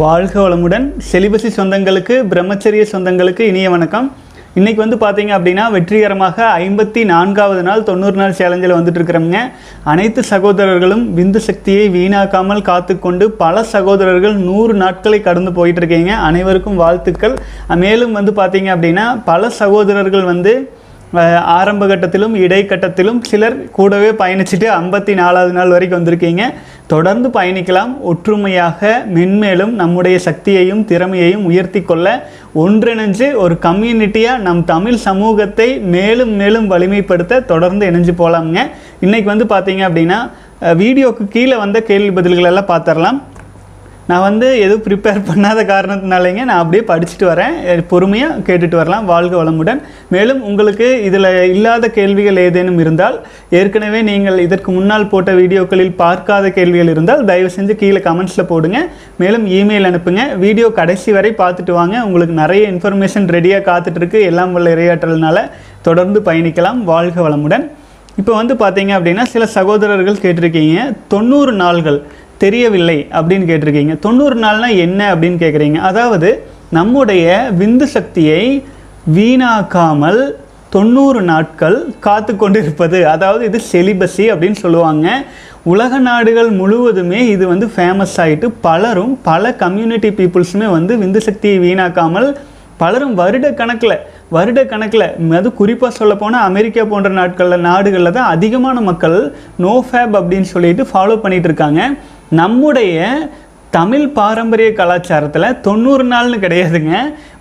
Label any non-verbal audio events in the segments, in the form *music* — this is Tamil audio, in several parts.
வாழ்க வளமுடன். செலிபசி சொந்தங்களுக்கு பிரம்மச்சரிய சொந்தங்களுக்கு இனிய வணக்கம். இன்றைக்கி வந்து பார்த்தீங்க அப்படின்னா வெற்றிகரமாக ஐம்பத்தி நான்காவது நாள் தொண்ணூறு நாள் சேலஞ்சில் வந்துட்டுருக்கிறோங்க அனைத்து சகோதரர்களும் விந்து சக்தியை வீணாக்காமல் காத்துக்கொண்டு பல சகோதரர்கள் நூறு நாட்களை கடந்து போயிட்டுருக்கீங்க அனைவருக்கும் வாழ்த்துக்கள். மேலும் வந்து பார்த்தீங்க அப்படின்னா பல சகோதரர்கள் வந்து ஆரம்ப கட்டத்திலும் இடைக்கட்டத்திலும் சிலர் கூடவே பயணிச்சுட்டு ஐம்பத்தி நாலாவது நாள் வரைக்கும் வந்திருக்கீங்க. தொடர்ந்து பயணிக்கலாம். ஒற்றுமையாக மென்மேலும் நம்முடைய சக்தியையும் திறமையையும் உயர்த்தி கொள்ள ஒன்றிணைஞ்சு ஒரு கம்யூனிட்டியாக நம் தமிழ் சமூகத்தை மேலும் மேலும் வலிமைப்படுத்த தொடர்ந்து இணைஞ்சு போகலாமுங்க இன்றைக்கி வந்து பார்த்தீங்க அப்படின்னா வீடியோவுக்கு வீடியோக்கு கீழே வந்த கேள்வி பதில்களெல்லாம் பார்த்துடலாம் நான் வந்து எதுவும் ப்ரிப்பேர் பண்ணாத காரணத்தினாலேங்க நான் அப்படியே படிச்சுட்டு வரேன். பொறுமையாக கேட்டுட்டு வரலாம். வாழ்க வளமுடன். மேலும் உங்களுக்கு இதில் இல்லாத கேள்விகள் ஏதேனும் இருந்தால் ஏற்கனவே நீங்கள் இதற்கு முன்னால் போட்ட வீடியோக்களில் பார்க்காத கேள்விகள் இருந்தால் தயவு செஞ்சு கீழே கமெண்ட்ஸில் போடுங்க. மேலும் இமெயில் அனுப்புங்க. வீடியோ கடைசி வரை பார்த்துட்டு வாங்க. உங்களுக்கு நிறைய இன்ஃபர்மேஷன் ரெடியாக காத்துட்ருக்கு. எல்லாம் வல்ல இரையாற்றல்னால தொடர்ந்து பயணிக்கலாம். வாழ்க வளமுடன். இப்போ வந்து பார்த்தீங்க அப்படின்னா சில சகோதரர்கள் கேட்டிருக்கீங்க. தொண்ணூறு நாள்கள். தெரியவில்லை அப்படின்னு கேட்டிருக்கீங்க. தொண்ணூறு நாள்னா என்ன அப்படின்னு கேட்குறீங்க. அதாவது நம்முடைய விந்து சக்தியை வீணாக்காமல் தொண்ணூறு நாட்கள் காத்து கொண்டிருப்பது. அதாவது இது செலிபஸி அப்படின்னு சொல்லுவாங்க. உலக நாடுகள் முழுவதுமே இது வந்து ஃபேமஸ் ஆகிட்டு பலரும் பல கம்யூனிட்டி பீப்புள்ஸுமே வந்து விந்து சக்தியை வீணாக்காமல் பலரும் வருட கணக்கில் வருட கணக்கில் அது குறிப்பாக சொல்ல போனால் அமெரிக்கா போன்ற நாட்களில் நாடுகளில் தான் அதிகமான மக்கள் நோ ஃபேப் அப்படின்னு சொல்லிட்டு ஃபாலோ பண்ணிகிட்டு இருக்காங்க. நம்முடைய தமிழ் பாரம்பரிய கலாச்சாரத்தில் தொண்ணூறு நாள்னு கிடையாதுங்க.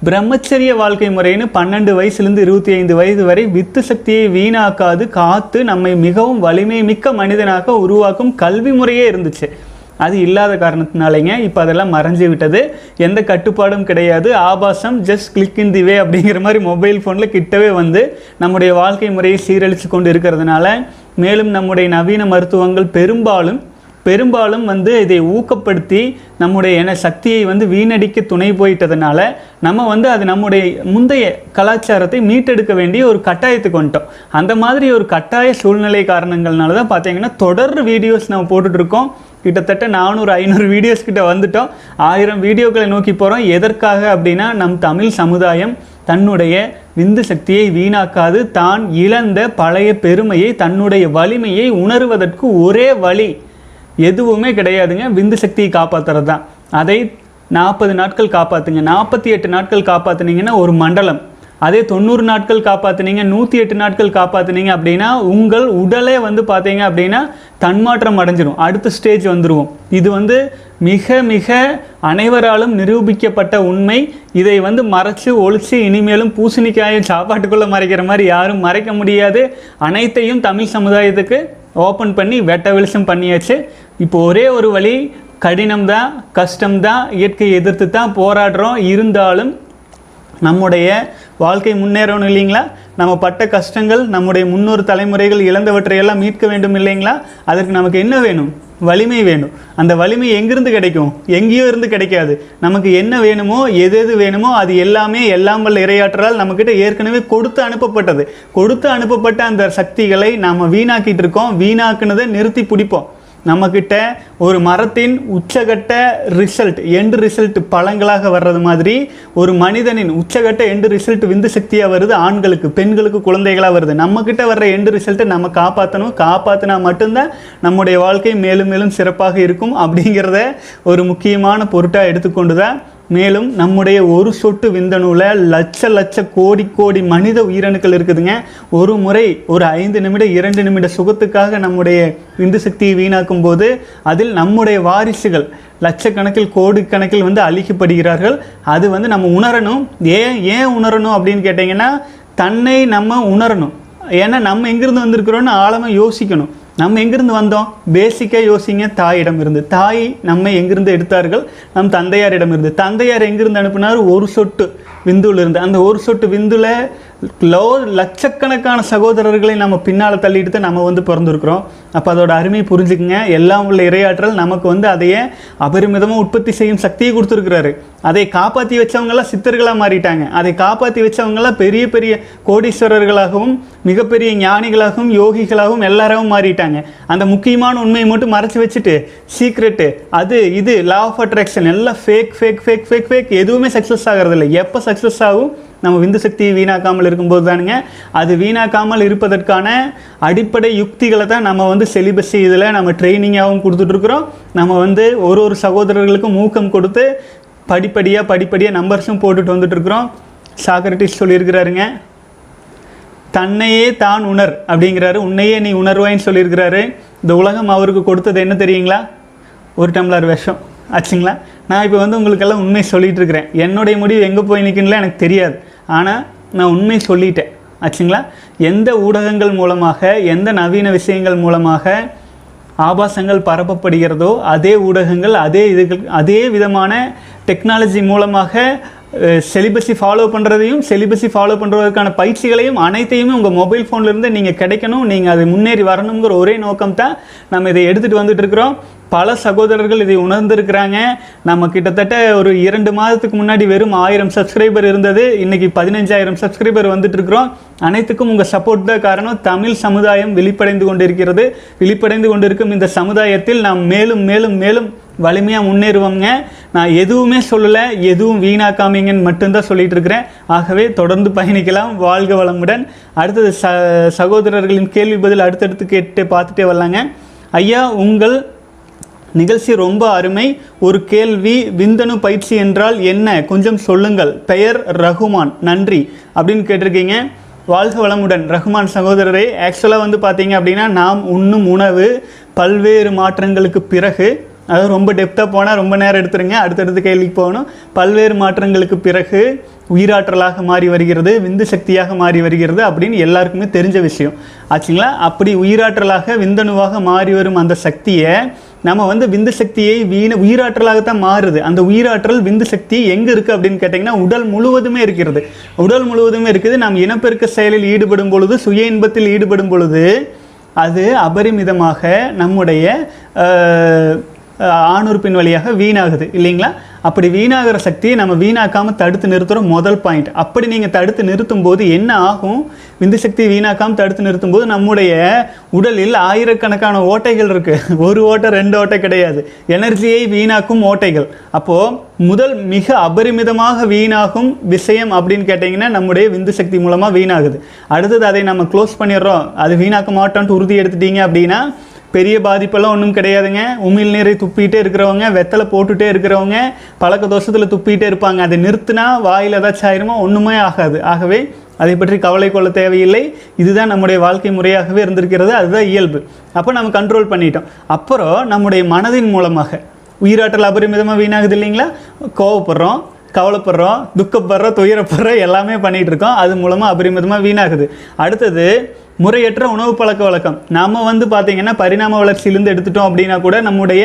பிரம்மச்சரிய வாழ்க்கை முறைன்னு பன்னெண்டு வயசுலேருந்து இருபத்தி ஐந்து வயது வரை வித்து சக்தியை வீணாக்காது காத்து நம்மை மிகவும் வலிமை மிக்க மனிதனாக உருவாக்கும் கல்வி முறையே இருந்துச்சு. அது இல்லாத காரணத்தினாலேங்க இப்போ அதெல்லாம் மறைஞ்சு விட்டது. எந்த கட்டுப்பாடும் கிடையாது. ஆபாசம் ஜஸ்ட் கிளிக் இன் தி வே அப்படிங்கிற மாதிரி மொபைல் ஃபோனில் கிட்டவே வந்து நம்முடைய வாழ்க்கை முறையை சீரழித்து கொண்டு இருக்கிறதுனால மேலும் நம்முடைய நவீன மருத்துவங்கள் பெரும்பாலும் பெரும்பாலும் வந்து இதை ஊக்கப்படுத்தி நம்முடைய என சக்தியை வந்து வீணடிக்க துணை போயிட்டதுனால நம்ம வந்து அது நம்முடைய முந்தைய கலாச்சாரத்தை மீட்டெடுக்க வேண்டிய ஒரு கட்டாயத்துக்கு வந்துட்டோம். அந்த மாதிரி ஒரு கட்டாய சூழ்நிலை காரணங்கள்னால தான் பார்த்தீங்கன்னா தொடர் வீடியோஸ் நம்ம போட்டுட்ருக்கோம். கிட்டத்தட்ட நானூறு ஐநூறு வீடியோஸ் கிட்ட வந்துட்டோம். ஆயிரம் வீடியோக்களை நோக்கி போகிறோம் எதற்காக அப்படின்னா நம் தமிழ் சமுதாயம் தன்னுடைய விந்து சக்தியை வீணாக்காது தான் இழந்த பழைய பெருமையை தன்னுடைய வலிமையை உணர்வதற்கு ஒரே வழி எதுவுமே கிடையாதுங்க. விந்து சக்தியை காப்பாற்றுறது தான் அதை நாற்பது நாட்கள் காப்பாற்றுங்க நாற்பத்தி எட்டு நாட்கள் காப்பாற்றுனீங்கன்னா ஒரு மண்டலம். அதே தொண்ணூறு நாட்கள் காப்பாற்றுனீங்க நூற்றி எட்டு நாட்கள் காப்பாற்றுனீங்க அப்படின்னா உங்கள் உடலே வந்து பார்த்தீங்க அப்படின்னா தன்மாற்றம் அடைஞ்சிரும். அடுத்த ஸ்டேஜ் வந்துடுவோம் இது வந்து மிக மிக அனைவராலும் நிரூபிக்கப்பட்ட உண்மை. இதை வந்து மறைச்சு ஒழிச்சு இனிமேலும் பூசணிக்காயும் சாப்பாட்டுக்குள்ளே மறைக்கிற மாதிரி யாரும் மறைக்க முடியாது. அனைத்தையும் தமிழ் சமுதாயத்துக்கு ஓப்பன் பண்ணி வெட்ட வெளிச்சம் பண்ணியாச்சு. இப்போ ஒரே ஒரு வழி கடினம்தான் கஷ்டம்தான் இயற்கையை எதிர்த்து தான் போராடுறோம். இருந்தாலும் நம்முடைய வாழ்க்கை முன்னேறணும் இல்லைங்களா? நம்ம பட்ட கஷ்டங்கள் நம்முடைய முன்னோர் தலைமுறைகள் இழந்தவற்றையெல்லாம் மீட்க வேண்டும் இல்லைங்களா? அதற்கு நமக்கு என்ன வேணும்? வலிமை வேணும். அந்த வலிமை எங்கிருந்து கிடைக்கும்? எங்கேயோ இருந்து கிடைக்காது. நமக்கு என்ன வேணுமோ எது எது வேணுமோ அது எல்லாமே எல்லாம் வல்ல இரையாற்றலால் நம்மக்கிட்ட ஏற்கனவே கொடுத்து அனுப்பப்பட்டது. கொடுத்து அனுப்பப்பட்ட அந்த சக்திகளை நாம் வீணாக்கிட்டு இருக்கோம். வீணாக்குனதை நிறுத்தி பிடிப்போம். நம்மக்கிட்ட ஒரு மரத்தின் உச்சகட்ட ரிசல்ட் எண்டு ரிசல்ட் பழங்களாக வர்றது மாதிரி ஒரு மனிதனின் உச்சகட்ட எண்டு ரிசல்ட் விந்து சக்தியாக வருது ஆண்களுக்கு பெண்களுக்கு குழந்தைகளாக வருது. நம்மக்கிட்ட வர்ற எண்டு ரிசல்ட்டை நம்ம காப்பாற்றணும் காப்பாற்றினா மட்டும்தான் நம்முடைய வாழ்க்கை மேலும் மேலும் சிறப்பாக இருக்கும் அப்படிங்கிறத ஒரு முக்கியமான பொருட்டாக எடுத்துக்கொண்டு தான் மேலும் நம்முடைய ஒரு சொட்டு விந்தணுவில் லட்ச லட்ச கோடி கோடி மனித உயிரணுக்கள் இருக்குதுங்க. ஒரு முறை ஒரு ஐந்து நிமிட இரண்டு நிமிட சுகத்துக்காக நம்முடைய விந்து சக்தியை வீணாக்கும் போது அதில் நம்முடைய வாரிசுகள் லட்சக்கணக்கில் கோடிக்கணக்கில் வந்து அழிக்கப்படுகிறார்கள். அது வந்து நம்ம உணரணும். ஏன் ஏன் உணரணும் அப்படின்னு கேட்டிங்கன்னா தன்னை நம்ம உணரணும். ஏன்னா நம்ம எங்கேருந்து வந்திருக்கிறோன்னு ஆழமாக யோசிக்கணும். நம்ம எங்கிருந்து வந்தோம்? பேசிக்காக யோசிங்க. தாயிடம் இருந்து. தாய் நம்மை எங்கிருந்து எடுத்தார்கள்? நம் தந்தையாரிடம் இருந்து. தந்தையார் எங்கிருந்து அனுப்பினார்? ஒரு சொட்டு. விந்துவில் இருந்து அந்த ஒரு சொட்டு விந்துல லோ லட்சக்கணக்கான சகோதரர்களை நம்ம பின்னால் தள்ளிட்டு தான் நம்ம வந்து பிறந்திருக்கிறோம். அப்போ அதோட அருமை புரிஞ்சுக்குங்க. எல்லாம் உள்ள இரையாற்றல் நமக்கு வந்து அதையே அபரிமிதமாக உற்பத்தி செய்யும் சக்தியை கொடுத்துருக்குறாரு. அதை காப்பாற்றி வச்சவங்கெல்லாம் சித்தர்களாக மாறிட்டாங்க. அதை காப்பாற்றி வச்சவங்கெல்லாம் பெரிய பெரிய கோடீஸ்வரர்களாகவும் மிகப்பெரிய ஞானிகளாகவும் யோகிகளாகவும் எல்லாரும் மாறிட்டாங்க. அந்த முக்கியமான உண்மையை மட்டும் மறைச்சி வச்சுட்டு சீக்ரெட்டு அது இது லா ஆஃப் அட்ராக்ஷன் எல்லாம் fake fake fake fake fake எதுவுமே சக்ஸஸ் ஆகிறதில்ல. எப்போ சக்ஸஸ் ஆகும் நம்ம விந்து சக்தியை வீணாக்காமல் இருக்கும்போது தானுங்க அது வீணாக்காமல் இருப்பதற்கான அடிப்படை யுக்திகளை தான் நம்ம வந்து செலிபஸி இதில் நம்ம ட்ரைனிங்காகவும் கொடுத்துட்ருக்குறோம். நம்ம வந்து ஒரு ஒரு சகோதரர்களுக்கும் ஊக்கம் கொடுத்து படிப்படியாக படிப்படியாக நம்பர்ஸும் போட்டுட்டு வந்துட்டுருக்குறோம் சாக்ரட்டிஸ் சொல்லியிருக்கிறாருங்க தன்னையே தான் உணர் அப்படிங்கிறாரு. உன்னையே நீ உணர்வாயின்னு சொல்லியிருக்கிறாரு. இந்த உலகம் அவருக்கு கொடுத்தது என்ன தெரியுங்களா? ஒரு டம்ளர் விஷம். ஆச்சுங்களா? நான் இப்போ வந்து உங்களுக்கெல்லாம் உண்மை சொல்லிகிட்டு இருக்கிறேன் என்னுடைய முடிவு எங்கே போய் நிற்கணும்ல எனக்கு தெரியாது. ஆனால் நான் உண்மை சொல்லிட்டேன். ஆச்சுங்களா? எந்த ஊடகங்கள் மூலமாக எந்த நவீன விஷயங்கள் மூலமாக ஆபாசங்கள் பரப்பப்படுகிறதோ அதே ஊடகங்கள் அதே இதுகள் அதே விதமான டெக்னாலஜி மூலமாக செலிபஸி ஃபாலோ பண்ணுறதையும் செலிபஸி ஃபாலோ பண்ணுறதுக்கான பயிற்சிகளையும் அனைத்தையுமே உங்கள் மொபைல் ஃபோன்லேருந்து நீங்கள் கிடைக்கணும். நீங்கள் அது முன்னேறி வரணுங்கிற ஒரே நோக்கம் தான் நம்ம இதை எடுத்துகிட்டு வந்துட்டு இருக்கிறோம். பல சகோதரர்கள் இதை உணர்ந்திருக்கிறாங்க. நம்ம கிட்டத்தட்ட ஒரு இரண்டு மாதத்துக்கு முன்னாடி வெறும் ஆயிரம் சப்ஸ்கிரைபர் இருந்தது. இன்றைக்கி பதினஞ்சாயிரம் சப்ஸ்கிரைபர் வந்துட்டு இருக்கிறோம். அனைத்துக்கும் உங்கள் சப்போர்ட் தான் காரணம். தமிழ் சமுதாயம் விழிப்படைந்து கொண்டிருக்கிறது. விழிப்படைந்து கொண்டிருக்கும் இந்த சமுதாயத்தில் நாம் மேலும் மேலும் மேலும் வலிமையாக முன்னேறுவோங்க நான் எதுவுமே சொல்லலை எதுவும் வீணாக்காமீங்கன்னு மட்டும்தான் சொல்லிட்டு இருக்கிறேன் ஆகவே தொடர்ந்து பயணிக்கலாம். வாழ்க வளமுடன். அடுத்தது ச சகோதரர்களின் கேள்வி பதில் அடுத்தடுத்து கேட்டு பார்த்துட்டே வரலாங்க. ஐயா உங்கள் நிகழ்ச்சி ரொம்ப அருமை. ஒரு கேள்வி விந்தணு பயிற்சி என்றால் என்ன? கொஞ்சம் சொல்லுங்கள். பெயர் ரகுமான். நன்றி. அப்படின்னு கேட்டிருக்கீங்க. வாழ்க வளமுடன். ரஹ்மான் சகோதரரே ஆக்சுவலாக வந்து பார்த்தீங்க அப்படின்னா நாம் உண்ணும் உணவு பல்வேறு மாற்றங்களுக்கு பிறகு அதாவது ரொம்ப டெப்த்தாக போனால் ரொம்ப நேரம் எடுத்துருங்க. அடுத்தடுத்த கேள்விக்கு போகணும். பல்வேறு மாற்றங்களுக்கு பிறகு உயிராற்றலாக மாறி வருகிறது விந்து சக்தியாக மாறி வருகிறது அப்படின்னு எல்லாருக்குமே தெரிஞ்ச விஷயம். ஆச்சுங்களா? அப்படி உயிராற்றலாக விந்தணுவாக மாறி வரும் அந்த சக்தியை நம்ம வந்து விந்து சக்தியை வீண உயிராற்றலாகத்தான் மாறுது. அந்த உயிராற்றல் விந்து சக்தி எங்கே இருக்குது அப்படின்னு கேட்டிங்கன்னா உடல் முழுவதுமே இருக்கிறது. உடல் முழுவதுமே இருக்குது. நாம் இனப்பெருக்க செயலில் ஈடுபடும் பொழுது சுய இன்பத்தில் ஈடுபடும் பொழுது அது அபரிமிதமாக நம்முடைய ஆணுறுப்பின் வழியாக வீணாகுது இல்லைங்களா? அப்படி வீணாகிற சக்தியை நம்ம வீணாக்காமல் தடுத்து நிறுத்துகிறோம் முதல் பாயிண்ட் அப்படி நீங்கள் தடுத்து நிறுத்தும் போது என்ன ஆகும்? விந்து சக்தி வீணாக்காமல் தடுத்து நிறுத்தும் போது நம்முடைய உடலில் ஆயிரக்கணக்கான ஓட்டைகள் இருக்குது ஒரு ஓட்டை ரெண்டு ஓட்டை கிடையாது. எனர்ஜியை வீணாக்கும் ஓட்டைகள். அப்போது முதல் மிக அபரிமிதமாக வீணாகும் விஷயம் அப்படின்னு கேட்டிங்கன்னா நம்முடைய விந்து சக்தி மூலமாக வீணாகுது. அடுத்தது அதை நம்ம க்ளோஸ் பண்ணிடுறோம். அது வீணாக்க மாட்டோன்ட்டு உறுதி எடுத்துட்டீங்க அப்படின்னா பெரிய பாதிப்பெல்லாம் ஒன்றும் கிடையாதுங்க. உமிழ் நீரை துப்பிகிட்டே இருக்கிறவங்க வெத்தலை போட்டுகிட்டே இருக்கிறவங்க பழக்க தோஷத்தில் துப்பிகிட்டே இருப்பாங்க. அதை நிறுத்தினா வாயில் ஏதாச்சும் ஆயிருமோ? ஒன்றுமே ஆகாது. ஆகவே அதை பற்றி கவலை கொள்ள தேவையில்லை. இதுதான் நம்முடைய வாழ்க்கை முறையாகவே இருந்திருக்கிறது. அதுதான் இயல்பு. அப்போ நம்ம கண்ட்ரோல் பண்ணிட்டோம். அப்புறம் நம்முடைய மனதின் மூலமாக உயிராற்றல் அபரிமிதமாக வீணாகுது இல்லைங்களா? கோவப்படுறோம் கவலைப்படுறோம் துக்கப்படுறோம் துயரப்படுறோம் எல்லாமே பண்ணிகிட்டு இருக்கோம். அது மூலமாக அபரிமிதமாக வீணாகுது. அடுத்தது முறையற்ற உணவு பழக்க வழக்கம். நம்ம வந்து பார்த்திங்கன்னா பரிணாம வளர்ச்சியிலேருந்து எடுத்துட்டோம் அப்படின்னா கூட நம்முடைய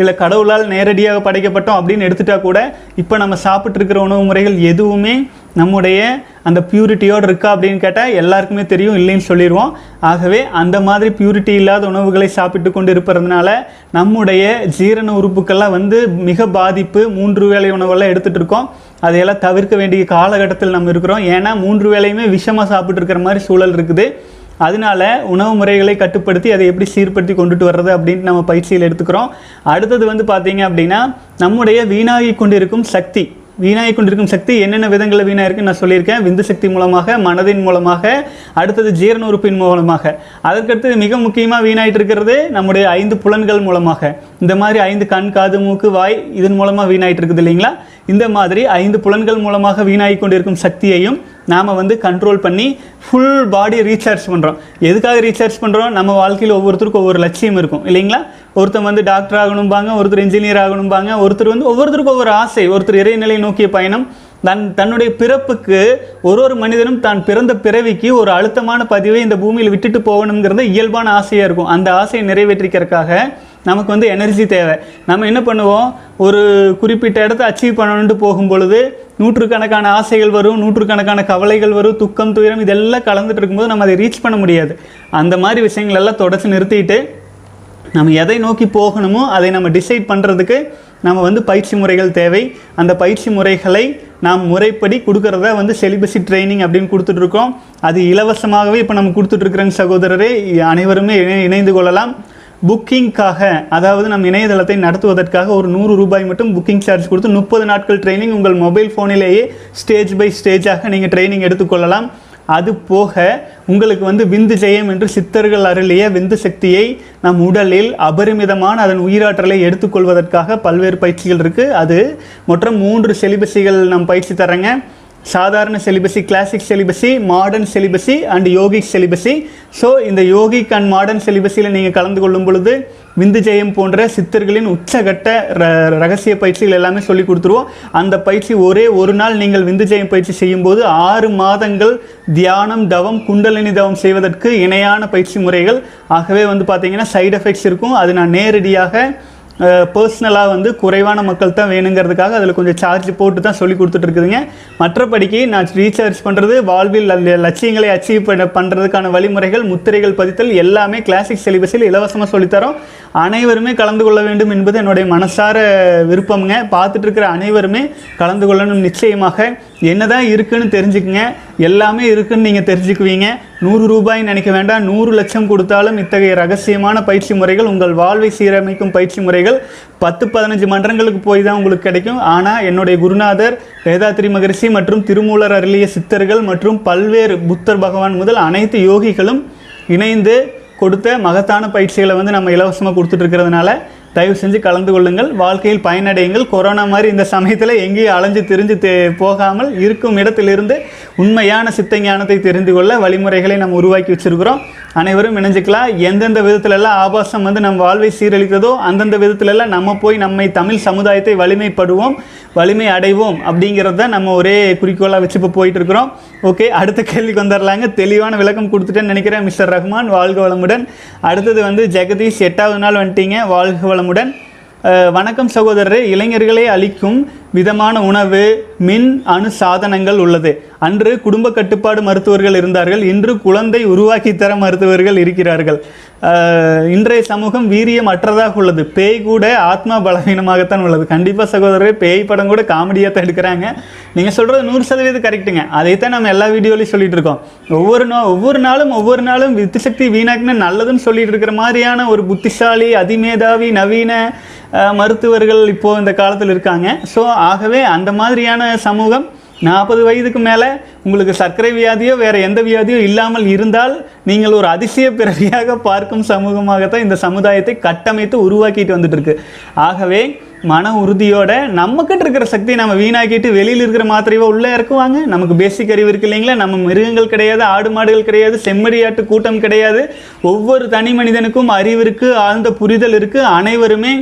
இல்லை கடவுளால் நேரடியாக படைக்கப்பட்டோம் அப்படின்னு எடுத்துட்டா கூட இப்போ நம்ம சாப்பிட்ருக்கிற உணவு முறைகள் எதுவுமே நம்முடைய அந்த பியூரிட்டியோடு இருக்கா அப்படின்னு கேட்டால் எல்லாருக்குமே தெரியும் இல்லைன்னு சொல்லிடுவோம். ஆகவே அந்த மாதிரி பியூரிட்டி இல்லாத உணவுகளை சாப்பிட்டு கொண்டு இருப்பதுனால நம்முடைய ஜீரண உறுப்புக்கெல்லாம் வந்து மிக பாதிப்பு மூன்று வேளை உணவெல்லாம் எடுத்துகிட்டு இருக்கோம். அதையெல்லாம் தவிர்க்க வேண்டிய காலகட்டத்தில் நம்ம இருக்கிறோம். ஏன்னா மூன்று வேலையுமே விஷமாக சாப்பிட்டுருக்கிற மாதிரி சூழல் இருக்குது. அதனால உணவு முறைகளை கட்டுப்படுத்தி அதை எப்படி சீர்படுத்தி கொண்டுட்டு வர்றது அப்படின்ட்டு நம்ம பயிற்சியில் எடுத்துக்கிறோம். அடுத்தது வந்து பார்த்தீங்க அப்படின்னா நம்முடைய வீணாகி கொண்டிருக்கும் சக்தி வீணாகி கொண்டிருக்கும் சக்தி என்னென்ன விதங்களில் வீணாக இருக்குன்னு நான் சொல்லியிருக்கேன். விந்து சக்தி மூலமாக மனதின் மூலமாக அடுத்தது ஜீரண உறுப்பின் மூலமாக. அதற்கடுத்து மிக முக்கியமாக வீணாயிட்டு இருக்கிறது நம்முடைய ஐந்து புலன்கள் மூலமாக. இந்த மாதிரி ஐந்து கண் காது மூக்கு வாய் இதன் மூலமாக வீணாயிட்டு இருக்குது இல்லைங்களா? இந்த மாதிரி ஐந்து புலன்கள் மூலமாக வீணாகி கொண்டிருக்கும் சக்தியையும் நாம் வந்து கண்ட்ரோல் பண்ணி ஃபுல் பாடி ரீசார்ஜ் பண்ணுறோம் எதுக்காக ரீசார்ஜ் பண்ணுறோம் நம்ம வாழ்க்கையில் ஒவ்வொருத்தருக்கும் ஒவ்வொரு லட்சியம் இருக்கும். இல்லைங்களா? ஒருத்தர் வந்து டாக்டர் ஆகணும்பாங்க ஒருத்தர் இன்ஜினியர் ஆகணும்பாங்க ஒருத்தர் வந்து ஒவ்வொருத்தருக்கும் ஒவ்வொரு ஆசை ஒருத்தர் இறைநிலை நோக்கிய பயணம் தன் தன்னுடைய பிறப்புக்கு ஒரு ஒரு மனிதனும் தான் பிறந்த பிறவிக்கு ஒரு அழுத்தமான பதிவை இந்த பூமியில் விட்டுட்டு போகணுங்கிறது இயல்பான ஆசையாக இருக்கும். அந்த ஆசையை நிறைவேற்றிக்கிறதுக்காக நமக்கு வந்து எனர்ஜி தேவை. நம்ம என்ன பண்ணுவோம்? ஒரு குறிப்பிட்ட இடத்த அச்சீவ் பண்ணணுன்ட்டு போகும் பொழுது நூற்றுக்கணக்கான ஆசைகள் வரும் நூற்றுக்கணக்கான கவலைகள் வரும் துக்கம் துயரம் இதெல்லாம் கலந்துட்டு இருக்கும்போது நம்ம அதை ரீச் பண்ண முடியாது. அந்த மாதிரி விஷயங்கள் எல்லாம் தொடச்சி நிறுத்திட்டு நம்ம எதை நோக்கி போகணுமோ அதை நம்ம டிசைட் பண்ணுறதுக்கு நம்ம வந்து பயிற்சி முறைகள் தேவை. அந்த பயிற்சி முறைகளை நாம் முறைப்படி கொடுக்குறத வந்து செலிபஸி ட்ரைனிங் அப்படின்னு கொடுத்துட்ருக்கோம். அது இலவசமாகவே இப்போ நம்ம கொடுத்துட்ருக்குறேங்க சகோதரரே. அனைவருமே இணை இணைந்து கொள்ளலாம். புக்கிங்காக அதாவது நம் இணையதளத்தை நடத்துவதற்காக ஒரு நூறு ரூபாய் மட்டும் புக்கிங் சார்ஜ் கொடுத்து முப்பது நாட்கள் ட்ரைனிங் உங்கள் மொபைல் ஃபோனிலேயே ஸ்டேஜ் பை ஸ்டேஜாக நீங்கள் ட்ரைனிங் எடுத்துக்கொள்ளலாம் அது போக உங்களுக்கு வந்து விந்து ஜெயம் என்று சித்தர்கள் அருளிய விந்து சக்தியை நம் உடலில் அபரிமிதமான அதன் உயிராற்றலை எடுத்துக்கொள்வதற்காக பல்வேறு பயிற்சிகள் இருக்குது அது மொத்தம் மூன்று செலிபஸிகள் நம் பயிற்சி தரேங்க. சாதாரண celibacy classic celibacy modern celibacy and yogic celibacy so இந்த யோகிக் அண்ட் மாடர்ன் செலிபஸியில் நீங்கள் கலந்து கொள்ளும் பொழுது விந்து ஜெயம் போன்ற சித்தர்களின் உச்சகட்ட ர ரகசிய பயிற்சிகள் எல்லாமே சொல்லி கொடுத்துருவோம். அந்த பயிற்சி ஒரே ஒரு நாள் நீங்கள் விந்து ஜெயம் பயிற்சி செய்யும்போது ஆறு மாதங்கள் தியானம் தவம் குண்டலினி தவம் செய்வதற்கு இணையான பயிற்சி முறைகள். ஆகவே வந்து பார்த்தீங்கன்னா சைடு எஃபெக்ட்ஸ் இருக்கும். அது நான் நேரடியாக பர்சனலாக வந்து குறைவான மக்கள் தான் வேணுங்கிறதுக்காக அதில் கொஞ்சம் சார்ஜ் போட்டு தான் சொல்லி கொடுத்துட்ருக்குதுங்க. மற்றபடிக்கு நான் ரீசார்ஜ் பண்ணுறது வாழ்வில் அந்த லட்சியங்களை அச்சீவ் பண்ண பண்ணுறதுக்கான வழிமுறைகள் முத்திரைகள் பதித்தல் எல்லாமே கிளாசிக் சிலிபஸில் இலவசமாக சொல்லித்தரோம். அனைவருமே கலந்து கொள்ள வேண்டும் என்பது என்னுடைய மனசார விருப்பம்ங்க. பார்த்துட்ருக்கிற அனைவருமே கலந்து கொள்ளணும் நிச்சயமாக. என்னதான் இருக்குன்னு தெரிஞ்சுக்குங்க. எல்லாமே இருக்குன்னு நீங்கள் தெரிஞ்சுக்குவீங்க. நூறு ரூபாய் நினைக்க வேண்டாம். நூறு லட்சம் கொடுத்தாலும் இத்தகைய ரகசியமான பயிற்சி முறைகள் உங்கள் வாழ்வை சீரமைக்கும் பயிற்சி முறைகள் பத்து பதினஞ்சு மன்றங்களுக்கு போய் தான் உங்களுக்கு கிடைக்கும். ஆனால் என்னுடைய குருநாதர் வேதாத்ரி மகரிஷி மற்றும் திருமூலர் அருளிய சித்தர்கள் மற்றும் பல்வேறு புத்தர் பகவான் முதல் அனைத்து யோகிகளும் இணைந்து கொடுத்த மகத்தான பயிற்சிகளை வந்து நம்ம இலவசமாக கொடுத்துட்டு இருக்கிறதுனால தயவு செஞ்சு கலந்து கொள்ளுங்கள். வாழ்க்கையில் பயனடையுங்கள். கொரோனா மாதிரி இந்த சமயத்தில் எங்கேயும் அலைஞ்சு திரிஞ்சு தே போகாமல் இருக்கும் இடத்திலிருந்து உண்மையான சித்த ஞானத்தை தெரிந்து கொள்ள வழிமுறைகளை நம்ம உருவாக்கி வச்சிருக்கிறோம். அனைவரும் இணைஞ்சுக்கலாம். எந்தெந்த விதத்துலலாம் ஆபாசம் வந்து நம் வாழ்வை சீரழிக்கிறதோ அந்தந்த விதத்துலலாம் நம்ம போய் நம்மை தமிழ் சமுதாயத்தை வலிமைப்படுவோம் வலிமை அடைவோம் அப்படிங்கிறத நம்ம ஒரே குறிக்கோளாக வச்சு இப்போ போயிட்டு இருக்கிறோம் ஓகே அடுத்த கேள்விக்கு வந்துடலாங்க தெளிவான விளக்கம் கொடுத்துட்டேன்னு நினைக்கிறேன் மிஸ்டர் ரஹ்மான். வாழ்க வளமுடன். அடுத்தது வந்து ஜெகதீஷ் எட்டாவது நாள் வந்துட்டீங்க. வாழ்க வளம் அஹ், வணக்கம் சகோதரரே இளைஞர்களை அளிக்கும் விதமான உணவு மின் அணு சாதனங்கள் உள்ளது. அன்று குடும்ப கட்டுப்பாடு மருத்துவர்கள் இருந்தார்கள். இன்று குழந்தை உருவாக்கி தர மருத்துவர்கள் இருக்கிறார்கள். இன்றைய சமூகம் வீரியம் அற்றதாக உள்ளது. பேய் கூட ஆத்மா பலவீனமாகத்தான் உள்ளது. கண்டிப்பாக சகோதரர் பேய் படம் கூட காமெடியாக தான் எடுக்கிறாங்க. நீங்கள் சொல்கிறது நூறு சதவீதம் கரெக்டுங்க அதைத்தான் நம்ம எல்லா வீடியோலையும் சொல்லிட்டு இருக்கோம். ஒவ்வொரு நாள் ஒவ்வொரு நாளும் ஒவ்வொரு நாளும் வித்துசக்தி வீணாக்குன்னு நல்லதுன்னு சொல்லிட்டு இருக்கிற மாதிரியான ஒரு புத்திசாலி அதிமேதாவி நவீன மருத்துவர்கள் இப்போது இந்த காலத்தில் இருக்காங்க. ஸோ ஆகவே அந்த மாதிரியான சமூகம் நாற்பது வயதுக்கு மேலே உங்களுக்கு சர்க்கரை வியாதியோ வேறு எந்த வியாதியோ இல்லாமல் இருந்தால் நீங்கள் ஒரு அதிசய பிறவியாக பார்க்கும் சமூகமாகத்தான் இந்த சமுதாயத்தை கட்டமைத்து உருவாக்கிட்டு வந்துட்டு இருக்கு. ஆகவே மன உறுதியோட நம்மக்கிட்ட இருக்கிற சக்தியை நம்ம வீணாக்கிட்டு வெளியில் இருக்கிற மாத்திரையோ உள்ளே இறக்குவாங்க. நமக்கு பேசிக் அறிவு இருக்கு இல்லைங்களா? நம்ம மிருகங்கள் கிடையாது ஆடு மாடுகள் கிடையாது செம்மறியாட்டு கூட்டம் கிடையாது. ஒவ்வொரு தனி மனிதனுக்கும் அறிவு இருக்குது ஆழ்ந்த புரிதல் இருக்குது அனைவருமே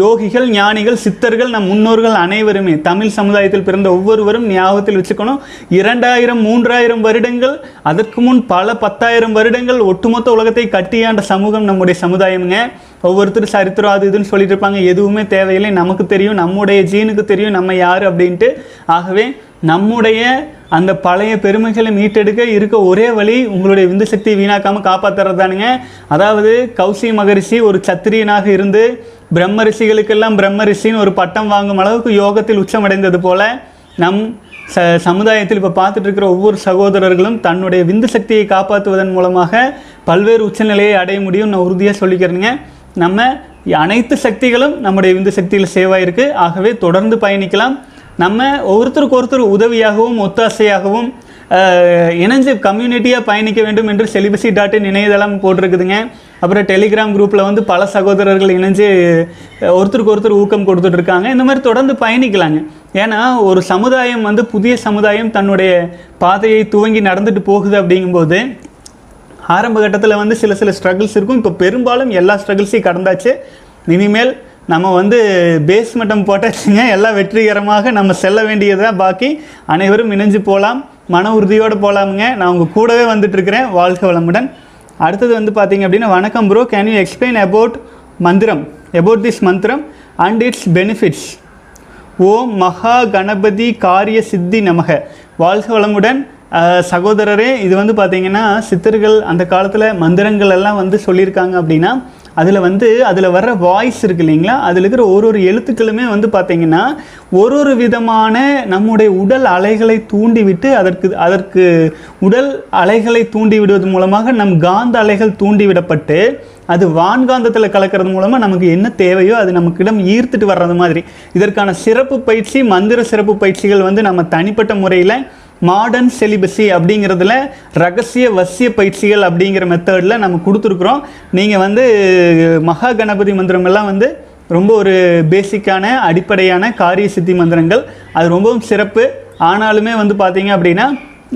யோகிகள் ஞானிகள் சித்தர்கள் நம் முன்னோர்கள் அனைவருமே. தமிழ் சமுதாயத்தில் பிறந்த ஒவ்வொருவரும் ஞாபகத்தில் வச்சுக்கணும். இரண்டாயிரம் மூன்றாயிரம் வருடங்கள் அதற்கு முன் பல பத்தாயிரம் வருடங்கள் ஒட்டுமொத்த உலகத்தை கட்டியாண்ட சமூகம் நம்முடைய சமுதாயம்ங்க. ஒவ்வொருத்தரும் சரித்திரம் அது இதுன்னு சொல்லிட்டு இருப்பாங்க. எதுவுமே தேவையில்லை. நமக்கு தெரியும். நம்முடைய ஜீனுக்கு தெரியும். நம்ம யார் அப்படின்ட்டு. ஆகவே நம்முடைய அந்த பழைய பெருமைகளை மீட்டெடுக்க இருக்க ஒரே வழி உங்களுடைய விந்து சக்தியை வீணாக்காமல் காப்பாற்றுறது தானுங்க. அதாவது கௌசி மகரிஷி ஒரு சத்திரியனாக இருந்து பிரம்ம ரிஷிகளுக்கெல்லாம் பிரம்ம ரிஷின்னு ஒரு பட்டம் வாங்கும் அளவுக்கு யோகத்தில் உச்சமடைந்தது போல நம் ச சமுதாயத்தில் இப்போ பார்த்துட்டு இருக்கிற ஒவ்வொரு சகோதரர்களும் தன்னுடைய விந்து சக்தியை காப்பாற்றுவதன் மூலமாக பல்வேறு உச்சநிலையை அடைய முடியும் நான் உறுதியாக சொல்லிக்கிறேங்க நம்ம அனைத்து சக்திகளும் நம்முடைய விந்து சக்தியில் சேவாக இருக்குது ஆகவே தொடர்ந்து பயணிக்கலாம். நம்ம ஒருத்தருக்கு ஒருத்தர் உதவியாகவும் ஒத்தாசையாகவும் இணைஞ்சு கம்யூனிட்டியாக பயணிக்க வேண்டும் என்று செலிபசி டாட் இன் இணையதளம் போட்டிருக்குதுங்க. அப்புறம் டெலிகிராம் குரூப்பில் வந்து பல சகோதரர்கள் இணைஞ்சு ஒருத்தருக்கு ஒருத்தர் ஊக்கம் கொடுத்துட்ருக்காங்க இந்த மாதிரி தொடர்ந்து பயணிக்கலாங்க. ஏன்னா ஒரு சமுதாயம் வந்து புதிய சமுதாயம் தன்னுடைய பாதையை துவங்கி நடந்துட்டு போகுது அப்படிங்கும்போது ஆரம்ப கட்டத்தில் வந்து சில சில ஸ்ட்ரகிள்ஸ் இருக்கும். இப்போ பெரும்பாலும் எல்லா ஸ்ட்ரகிள்ஸையும் கடந்தாச்சு. இனிமேல் நம்ம வந்து பேஸ் மட்டம் போட்டாச்சுங்க. எல்லாம் வெற்றிகரமாக நம்ம செல்ல வேண்டியதா பாக்கி. அனைவரும் இணைஞ்சு போகலாம் மன உறுதியோடு போகலாமுங்க நான் உங்கள் கூடவே வந்துட்டுருக்கிறேன். வாழ்க வளமுடன். அடுத்தது வந்து பார்த்தீங்க அப்படின்னா வணக்கம் bro can you explain about மந்திரம்? அபவுட் திஸ் மந்திரம் and its benefits Om Maha Ganapathi காரிய சித்தி நமக. வாழ்க வளமுடன். சகோதரரே இது வந்து பார்த்தீங்கன்னா சித்தர்கள் அந்த காலத்தில் மந்திரங்கள் எல்லாம் வந்து சொல்லியிருக்காங்க அப்படின்னா அதில் வந்து அதில் வர்ற வாய்ஸ் இருக்கு இல்லைங்களா? அதில் இருக்கிற ஒரு ஒரு எழுத்துக்களுமே வந்து பார்த்திங்கன்னா ஒரு ஒரு விதமான நம்முடைய உடல் அலைகளை தூண்டிவிட்டு அதற்கு அதற்கு உடல் அலைகளை தூண்டி விடுவது மூலமாக நம் காந்த அலைகள் தூண்டிவிடப்பட்டு அது வான்காந்தத்தில் கலக்கிறது மூலமாக நமக்கு என்ன தேவையோ அது நமக்கிடம் ஈர்த்துட்டு வர்றது மாதிரி. இதற்கான சிறப்பு பயிற்சி மந்திர சிறப்பு பயிற்சிகள் வந்து நம்ம தனிப்பட்ட முறையில் மாடர்ன் செலிபஸி அப்படிங்கிறதுல ரகசிய வசிய பயிற்சிகள் அப்படிங்கிற மெத்தடில் நம்ம கொடுத்துருக்குறோம். நீங்கள் வந்து மகா கணபதி மந்திரமெல்லாம் வந்து ரொம்ப ஒரு பேசிக்கான அடிப்படையான காரிய சித்தி மந்திரங்கள். அது ரொம்பவும் சிறப்பு. ஆனாலுமே வந்து பார்த்தீங்க அப்படின்னா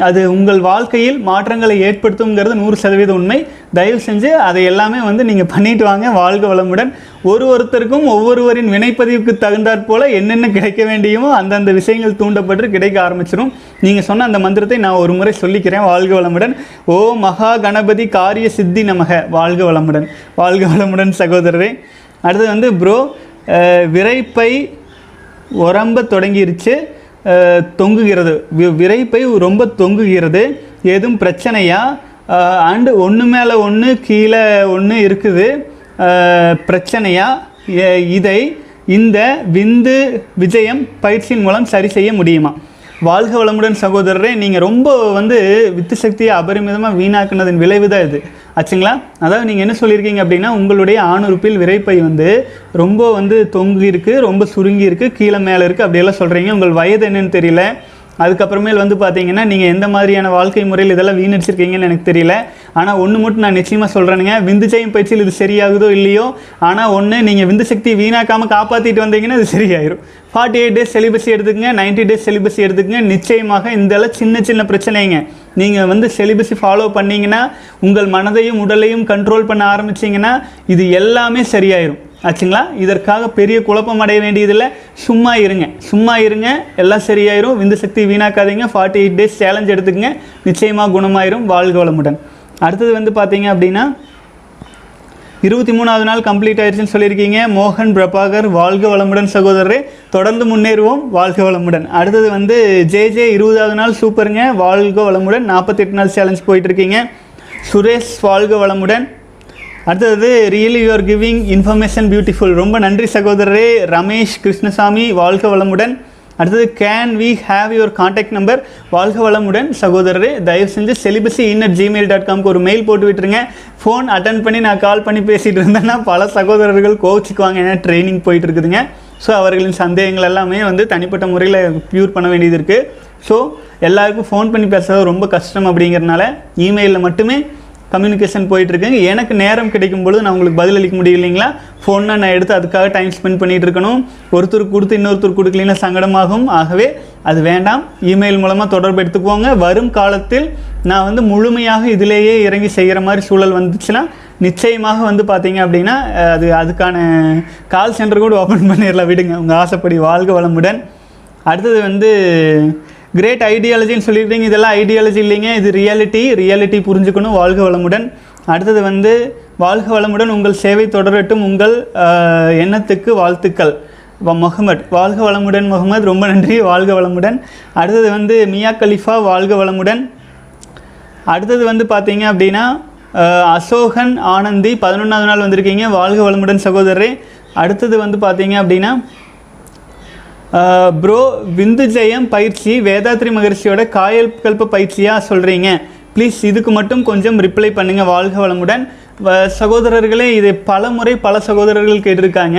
அது உங்கள் வாழ்க்கையில் மாற்றங்களை ஏற்படுத்துங்கிறது நூறு சதவீத உண்மை. தயவு செஞ்சு அதை எல்லாமே வந்து நீங்கள் பண்ணிட்டு வாங்க. வாழ்க வளமுடன். ஒரு ஒருத்தருக்கும் ஒவ்வொருவரின் வினைப்பதிவுக்கு தகுந்தாற் போல் என்னென்ன கிடைக்க வேண்டியமோ அந்தந்த விஷயங்கள் தூண்டப்பட்டு கிடைக்க ஆரம்பிச்சிடும் நீங்கள் சொன்ன அந்த மந்திரத்தை நான் ஒரு முறை சொல்லிக்கிறேன். வாழ்க வளமுடன். ஓ மகா கணபதி காரிய சித்தி நமக. வாழ்க வளமுடன். வாழ்க வளமுடன் சகோதரரே. அடுத்து வந்து ப்ரோ விரைப்பை உரம்ப தொடங்கிருச்சு. தொங்குகிறது. வி- விரைப்பை ரொம்ப தொங்குகிறது. ஏதும் பிரச்சனையா? அண்டு ஒன்று மேலே ஒன்று கீழே ஒன்று இருக்குது. பிரச்சனையா? இதை இந்த விந்து விஜயம் பயிற்சியின் மூலம் சரி செய்ய முடியுமா? வாழ்க வளமுடன் சகோதரரே நீங்கள் ரொம்ப வந்து வித்து சக்தியை அபரிமிதமாக வீணாக்குனதன் விளைவு தான் இது. ஆச்சுங்களா? அதாவது நீங்கள் என்ன சொல்லியிருக்கீங்க அப்படின்னா உங்களுடைய ஆணுறுப்பில் விரைப்பை வந்து ரொம்ப வந்து தொங்கியிருக்கு ரொம்ப சுருங்கி இருக்குது கீழே மேலே இருக்குது அப்படியெல்லாம் சொல்கிறீங்க உங்கள் வயது என்னன்னு தெரியல. அதுக்கப்புறமேல் வந்து பார்த்தீங்கன்னா நீங்கள் எந்த மாதிரியான வாழ்க்கை முறையில் இதெல்லாம் வீணடிச்சிருக்கீங்கன்னு எனக்கு தெரியல. ஆனால் ஒன்று மட்டும் நான் நிச்சயமாக சொல்கிறேனுங்க விந்து செய்யும் பயிற்சியில் இது சரியாகுதோ இல்லையோ? ஆனால் ஒன்று நீங்கள் விந்து சக்தி வீணாக்காமல் காப்பாற்றிட்டு வந்தீங்கன்னா இது சரியாயிரும். ஃபார்ட்டி எயிட் டேஸ் செலிபஸி எடுத்துக்கங்க. 90 டேஸ் செலிபஸி எடுத்துக்கங்க. நிச்சயமாக இந்த சின்ன சின்ன பிரச்சனைங்க. நீங்கள் வந்து செலிபஸி ஃபாலோ பண்ணிங்கன்னா உங்கள் மனதையும் உடலையும் கண்ட்ரோல் பண்ண ஆரம்பிச்சிங்கன்னா இது எல்லாமே சரியாயிரும். ஆச்சுங்களா? இதற்காக பெரிய குழப்பம் அடைய வேண்டியதில்லை. சும்மா இருங்க. சும்மா இருங்க. எல்லாம் சரியாயிரும். விந்து சக்தி வீணாக்காதீங்க. ஃபார்ட்டி எயிட் டேஸ் சேலஞ்ச் எடுத்துக்கங்க. நிச்சயமாக குணமாயிரும். வாழ்க வளமுடன். அடுத்தது வந்து பார்த்தீங்க அப்படின்னா இருபத்தி மூணாவது நாள் கம்ப்ளீட் ஆயிடுச்சுன்னு சொல்லியிருக்கீங்க. மோகன் பிரபாகர் வாழ்க வளமுடன் சகோதரரே. தொடர்ந்து முன்னேறுவோம். வாழ்க வளமுடன். அடுத்தது வந்து ஜே ஜே இருபதாவது நாள் சூப்பருங்க. வாழ்க வளமுடன். நாற்பத்தெட்டு நாள் சேலஞ்ச் போயிட்டுருக்கீங்க. சுரேஷ் வாழ்க வளமுடன். அடுத்தது really you are giving information beautiful ரொம்ப நன்றி சகோதரரே. ரமேஷ் கிருஷ்ணசாமி வாழ்க வளமுடன். அடுத்தது can we have your contact number வாழ்க வளமுடன் சகோதரரே தயவு செஞ்சு celibacy in at Gmail dot காம்க்கு ஒரு மெயில் போட்டு விட்டுருங்க. ஃபோன் அட்டன் பண்ணி நான் கால் பண்ணி பேசிகிட்டு இருந்தேன்னா பல சகோதரர்கள் கோவிச்சுக்குவாங்க. ஏன்னா ட்ரைனிங் போயிட்டு இருக்குதுங்க ஸோ அவர்களின் சந்தேகங்கள் எல்லாமே வந்து தனிப்பட்ட முறையில் ப்யூர் பண்ண வேண்டியது இருக்குது ஸோ எல்லாருக்கும் ஃபோன் பண்ணி பேசுறது ரொம்ப கஷ்டம் அப்படிங்கிறனால இமெயிலில் மட்டுமே கம்யூனிகேஷன் போயிட்டுருக்குங்க. எனக்கு நேரம் கிடைக்கும் பொழுது நான் உங்களுக்கு பதிலளிக்க முடியும் இல்லைங்களா? ஃபோன்னா நான் எடுத்து அதுக்காக டைம் ஸ்பெண்ட் பண்ணிட்டு இருக்கணும். ஒருத்தருக்கு கொடுத்து இன்னொருத்தர் கொடுக்கலன்னா சங்கடமாகும். ஆகவே அது வேண்டாம். இமெயில் மூலமாக தொடர்பு எடுத்துக்கோங்க. வரும் காலத்தில் நான் வந்து முழுமையாக இதிலேயே இறங்கி செய்கிற மாதிரி சூழல் வந்துச்சுன்னா நிச்சயமாக வந்து பார்த்தீங்க அப்படின்னா அது அதுக்கான கால் சென்டர் கூட ஓப்பன் பண்ணிடலாம். விடுங்க. உங்கள் ஆசைப்படி வாழ்க வளமுடன். அடுத்தது வந்து கிரேட் ஐடியாலஜின்னு சொல்லியிருக்கீங்க. இதெல்லாம் ஐடியாலஜி இல்லைங்க. இது ரியாலிட்டி ரியாலிட்டி புரிஞ்சுக்கணும். வாழ்க வளமுடன். அடுத்தது வந்து வாழ்க வளமுடன் உங்கள் சேவை தொடரட்டும் உங்கள் எண்ணத்துக்கு வாழ்த்துக்கள். முகமட் முகமது. வாழ்க வளமுடன் முகமது. ரொம்ப நன்றி. வாழ்க வளமுடன். அடுத்தது வந்து மியா கலிஃபா வாழ்க வளமுடன். அடுத்தது வந்து பார்த்தீங்க அப்படின்னா அசோகன் ஆனந்தி பதினொன்றாவது நாள் வந்திருக்கீங்க. வாழ்க வளமுடன் சகோதரரே. அடுத்தது வந்து பார்த்தீங்க அப்படின்னா ப்ரோ விந்து ஜெயம் பயிற்சி வேதாத்ரி மகர்ஷியோட காயல் கல்ப பயிற்சியாக சொல்கிறீங்க ப்ளீஸ் இதுக்கு மட்டும் கொஞ்சம் ரிப்ளை பண்ணுங்கள் வாழ்க வளமுடன். வ- சகோதரர்களே இதை பல முறை பல சகோதரர்கள் கேட்டிருக்காங்க.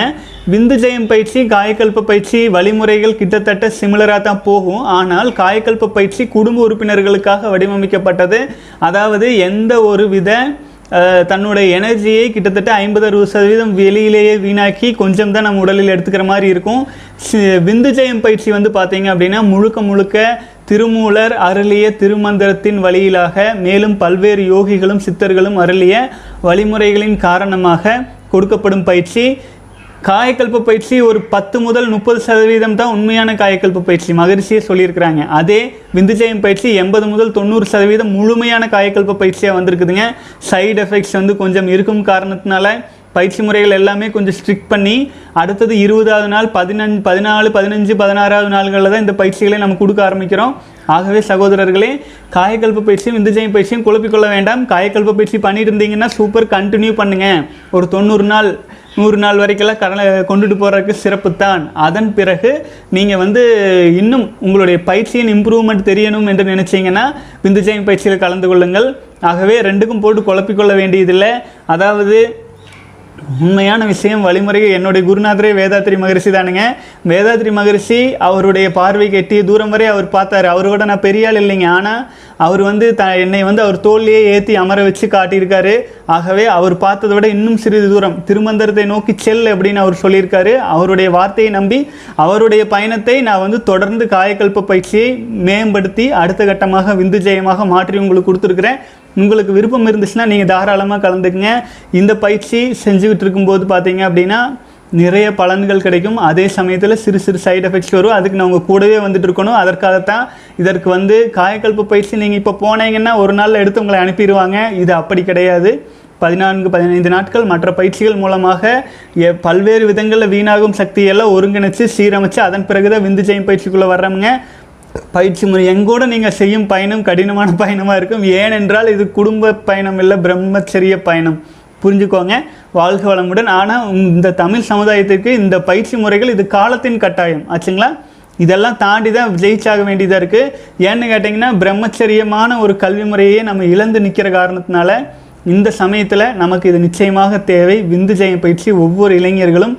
விந்து ஜெயம் பயிற்சி காயக்கல்ப பயிற்சி வழிமுறைகள் கிட்டத்தட்ட சிமிலராக தான் போகும். ஆனால் காயக்கல்ப பயிற்சி குடும்ப உறுப்பினர்களுக்காக வடிவமைக்கப்பட்டது. அதாவது எந்த ஒரு வித தன்னுடைய எனர்ஜியை கிட்டத்தட்ட ஐம்பது அறுபது சதவீதம் வெளியிலேயே வீணாக்கி கொஞ்சம் தான் நம்ம உடலில் எடுத்துக்கிற மாதிரி இருக்கும். விந்து ஜெயம் பயிற்சி வந்து பார்த்தீங்க அப்படின்னா முழுக்க முழுக்க திருமூலர் அருளிய திருமந்திரத்தின் வழியிலாக மேலும் பல்வேறு யோகிகளும் சித்தர்களும் அருளிய வழிமுறைகளின் காரணமாக கொடுக்கப்படும் பயிற்சி. காயக்கல்ப பயிற்சி ஒரு பத்து முதல் முப்பது சதவீதம் தான் உண்மையான காயக்கல்ப பயிற்சி. மகரிஷியே சொல்லியிருக்கிறாங்க. அதே விந்துஜயம் பயிற்சி எண்பது முதல் தொண்ணூறு சதவீதம் முழுமையான காயக்கல்ப பயிற்சியாக வந்திருக்குதுங்க. சைடு எஃபெக்ட்ஸ் வந்து கொஞ்சம் இருக்கும் காரணத்தினால பயிற்சி முறைகள் எல்லாமே கொஞ்சம் ஸ்ட்ரிக்ட் பண்ணி அடுத்தது இருபதாவது நாள் பதினஞ்சு பதினாலு பதினஞ்சு பதினாறாவது நாள்களில் தான் இந்த பயிற்சிகளை நம்ம கொடுக்க ஆரம்பிக்கிறோம். ஆகவே சகோதரர்களே காயக்கல்பு பயிற்சியும் இந்துஜயம் பயிற்சியும் குழப்பிக்கொள்ள வேண்டாம். காயக்கல்பு பயிற்சி பண்ணிட்டு இருந்தீங்கன்னா சூப்பர் கண்டினியூ பண்ணுங்க. ஒரு தொண்ணூறு நாள் நூறு நாள் வரைக்கெல்லாம் கடலை கொண்டுட்டு போகிறதுக்கு சிறப்பு தான். அதன் பிறகு நீங்கள் வந்து இன்னும் உங்களுடைய பயிற்சியின் இம்ப்ரூவ்மெண்ட் தெரியணும் என்று நினச்சிங்கன்னா விந்துஜயம் பயிற்சியில் கலந்து கொள்ளுங்கள். ஆகவே ரெண்டுக்கும் போட்டு குழப்பிக்கொள்ள வேண்டியதில்லை. அதாவது உண்மையான விஷயம் வழிமுறைகள் என்னுடைய குருநாதரே வேதாத்ரி மகரிஷி தானுங்க. வேதாத்ரி மகரிஷி அவருடைய பார்வைக்கு எட்டிய தூரம் வரை அவர் பார்த்தாரு. அவரோட நான் பெரிய ஆள் இல்லைங்க. ஆனால் அவர் வந்து த என்னை வந்து அவர் தோல்லையே ஏற்றி அமர வச்சு காட்டியிருக்காரு. ஆகவே அவர் பார்த்ததை விட இன்னும் சிறிது தூரம். திருமந்திரத்தை நோக்கி செல் அப்படின்னு அவர் சொல்லியிருக்காரு. அவருடைய வார்த்தையை நம்பி அவருடைய பயணத்தை நான் வந்து தொடர்ந்து காயக்கல்ப பயிற்சியை மேம்படுத்தி அடுத்த கட்டமாக விந்து ஜெயமாக மாற்றி உங்களுக்கு கொடுத்துருக்குறேன். உங்களுக்கு விருப்பம் இருந்துச்சுன்னா நீங்கள் தாராளமாக கலந்துக்குங்க. இந்த பயிற்சி செஞ்சுக்கிட்டு இருக்கும்போது பார்த்தீங்க அப்படின்னா நிறைய பலன்கள் கிடைக்கும். அதே சமயத்தில் சிறு சிறு சைடு எஃபெக்ட்ஸ் வரும். அதுக்கு நான் உங்கள் கூடவே வந்துட்டு இருக்கணும். அதற்காகத்தான் இதற்கு வந்து காயக்கல்பு பயிற்சி நீங்கள் இப்போ போனீங்கன்னா ஒரு நாளில் எடுத்து உங்களை அனுப்பிடுவாங்க. இது அப்படி கிடையாது. பதினான்கு பதினைந்து நாட்கள் மற்ற பயிற்சிகள் மூலமாக எ- பல்வேறு விதங்களில் வீணாகும் சக்தியெல்லாம் ஒருங்கிணைச்சு சீரமைச்சு அதன் பிறகு தான் விந்து ஜெயம் பயிற்சிக்குள்ளே வர்றவங்க பயிற்சி முறை எங்கூட நீங்கள் செய்யும் பயணம் கடினமான *laughs* பயணமாக இருக்கும். ஏனென்றால் இது குடும்ப பயணம் இல்லை பிரம்மச்சரிய பயணம். புரிஞ்சுக்கோங்க. வாழ்க வளமுடன். ஆனால் இந்த தமிழ் சமுதாயத்திற்கு இந்த பயிற்சி முறைகள் இது காலத்தின் கட்டாயம். ஆச்சுங்களா? இதெல்லாம் தாண்டி தான் ஜெயிச்சாக வேண்டியதாக இருக்குது ஏன்னு கேட்டிங்கன்னா பிரம்மச்சரியமான ஒரு கல்வி முறையே நம்ம இழந்து நிற்கிற காரணத்தினால இந்த சமயத்தில் நமக்கு இது நிச்சயமாக தேவை. விந்து ஜெயம் பயிற்சி ஒவ்வொரு இளைஞர்களும்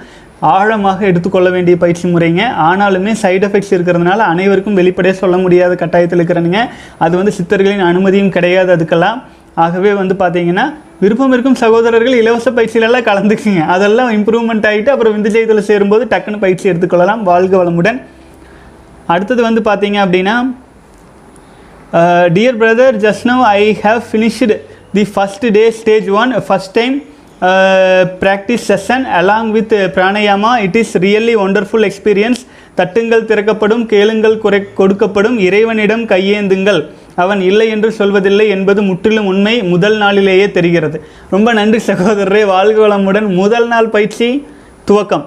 ஆழமாக எடுத்துக்கொள்ள வேண்டிய பயிற்சி முறைங்க. ஆனாலுமே சைடு எஃபெக்ட்ஸ் இருக்கிறதுனால அனைவருக்கும் வெளிப்படையாக சொல்ல முடியாத கட்டாயத்தில் இருக்கிறனுங்க. அது வந்து சித்தர்களின் அனுமதியும் கிடையாது அதுக்கெல்லாம். ஆகவே வந்து பார்த்தீங்கன்னா விருப்பம் இருக்கும் சகோதரர்கள் இலவச பயிற்சியிலெல்லாம் கலந்துக்குங்க. அதெல்லாம் இம்ப்ரூவ்மெண்ட் ஆகிட்டு அப்புறம் விந்து ஜெயத்தில் சேரும்போது டக்குன்னு பயிற்சி எடுத்துக்கொள்ளலாம். வாழ்க வளமுடன். அடுத்தது வந்து பார்த்தீங்க அப்படின்னா dear brother just now I have finished the first day stage one first time practice session along with pranayama it is really wonderful experience தட்டுங்கள் திறக்கப்படும் கேளுங்கள் குறை கொடுக்கப்படும். இறைவனிடம் கையேந்துங்கள். அவன் இல்லை என்று சொல்வதில்லை என்பது முற்றிலும் உண்மை. முதல் நாளிலேயே தெரிகிறது. ரொம்ப நன்றி சகோதரரே. வாழ்க வளமுடன். முதல் நாள் பயிற்சி துவக்கம்.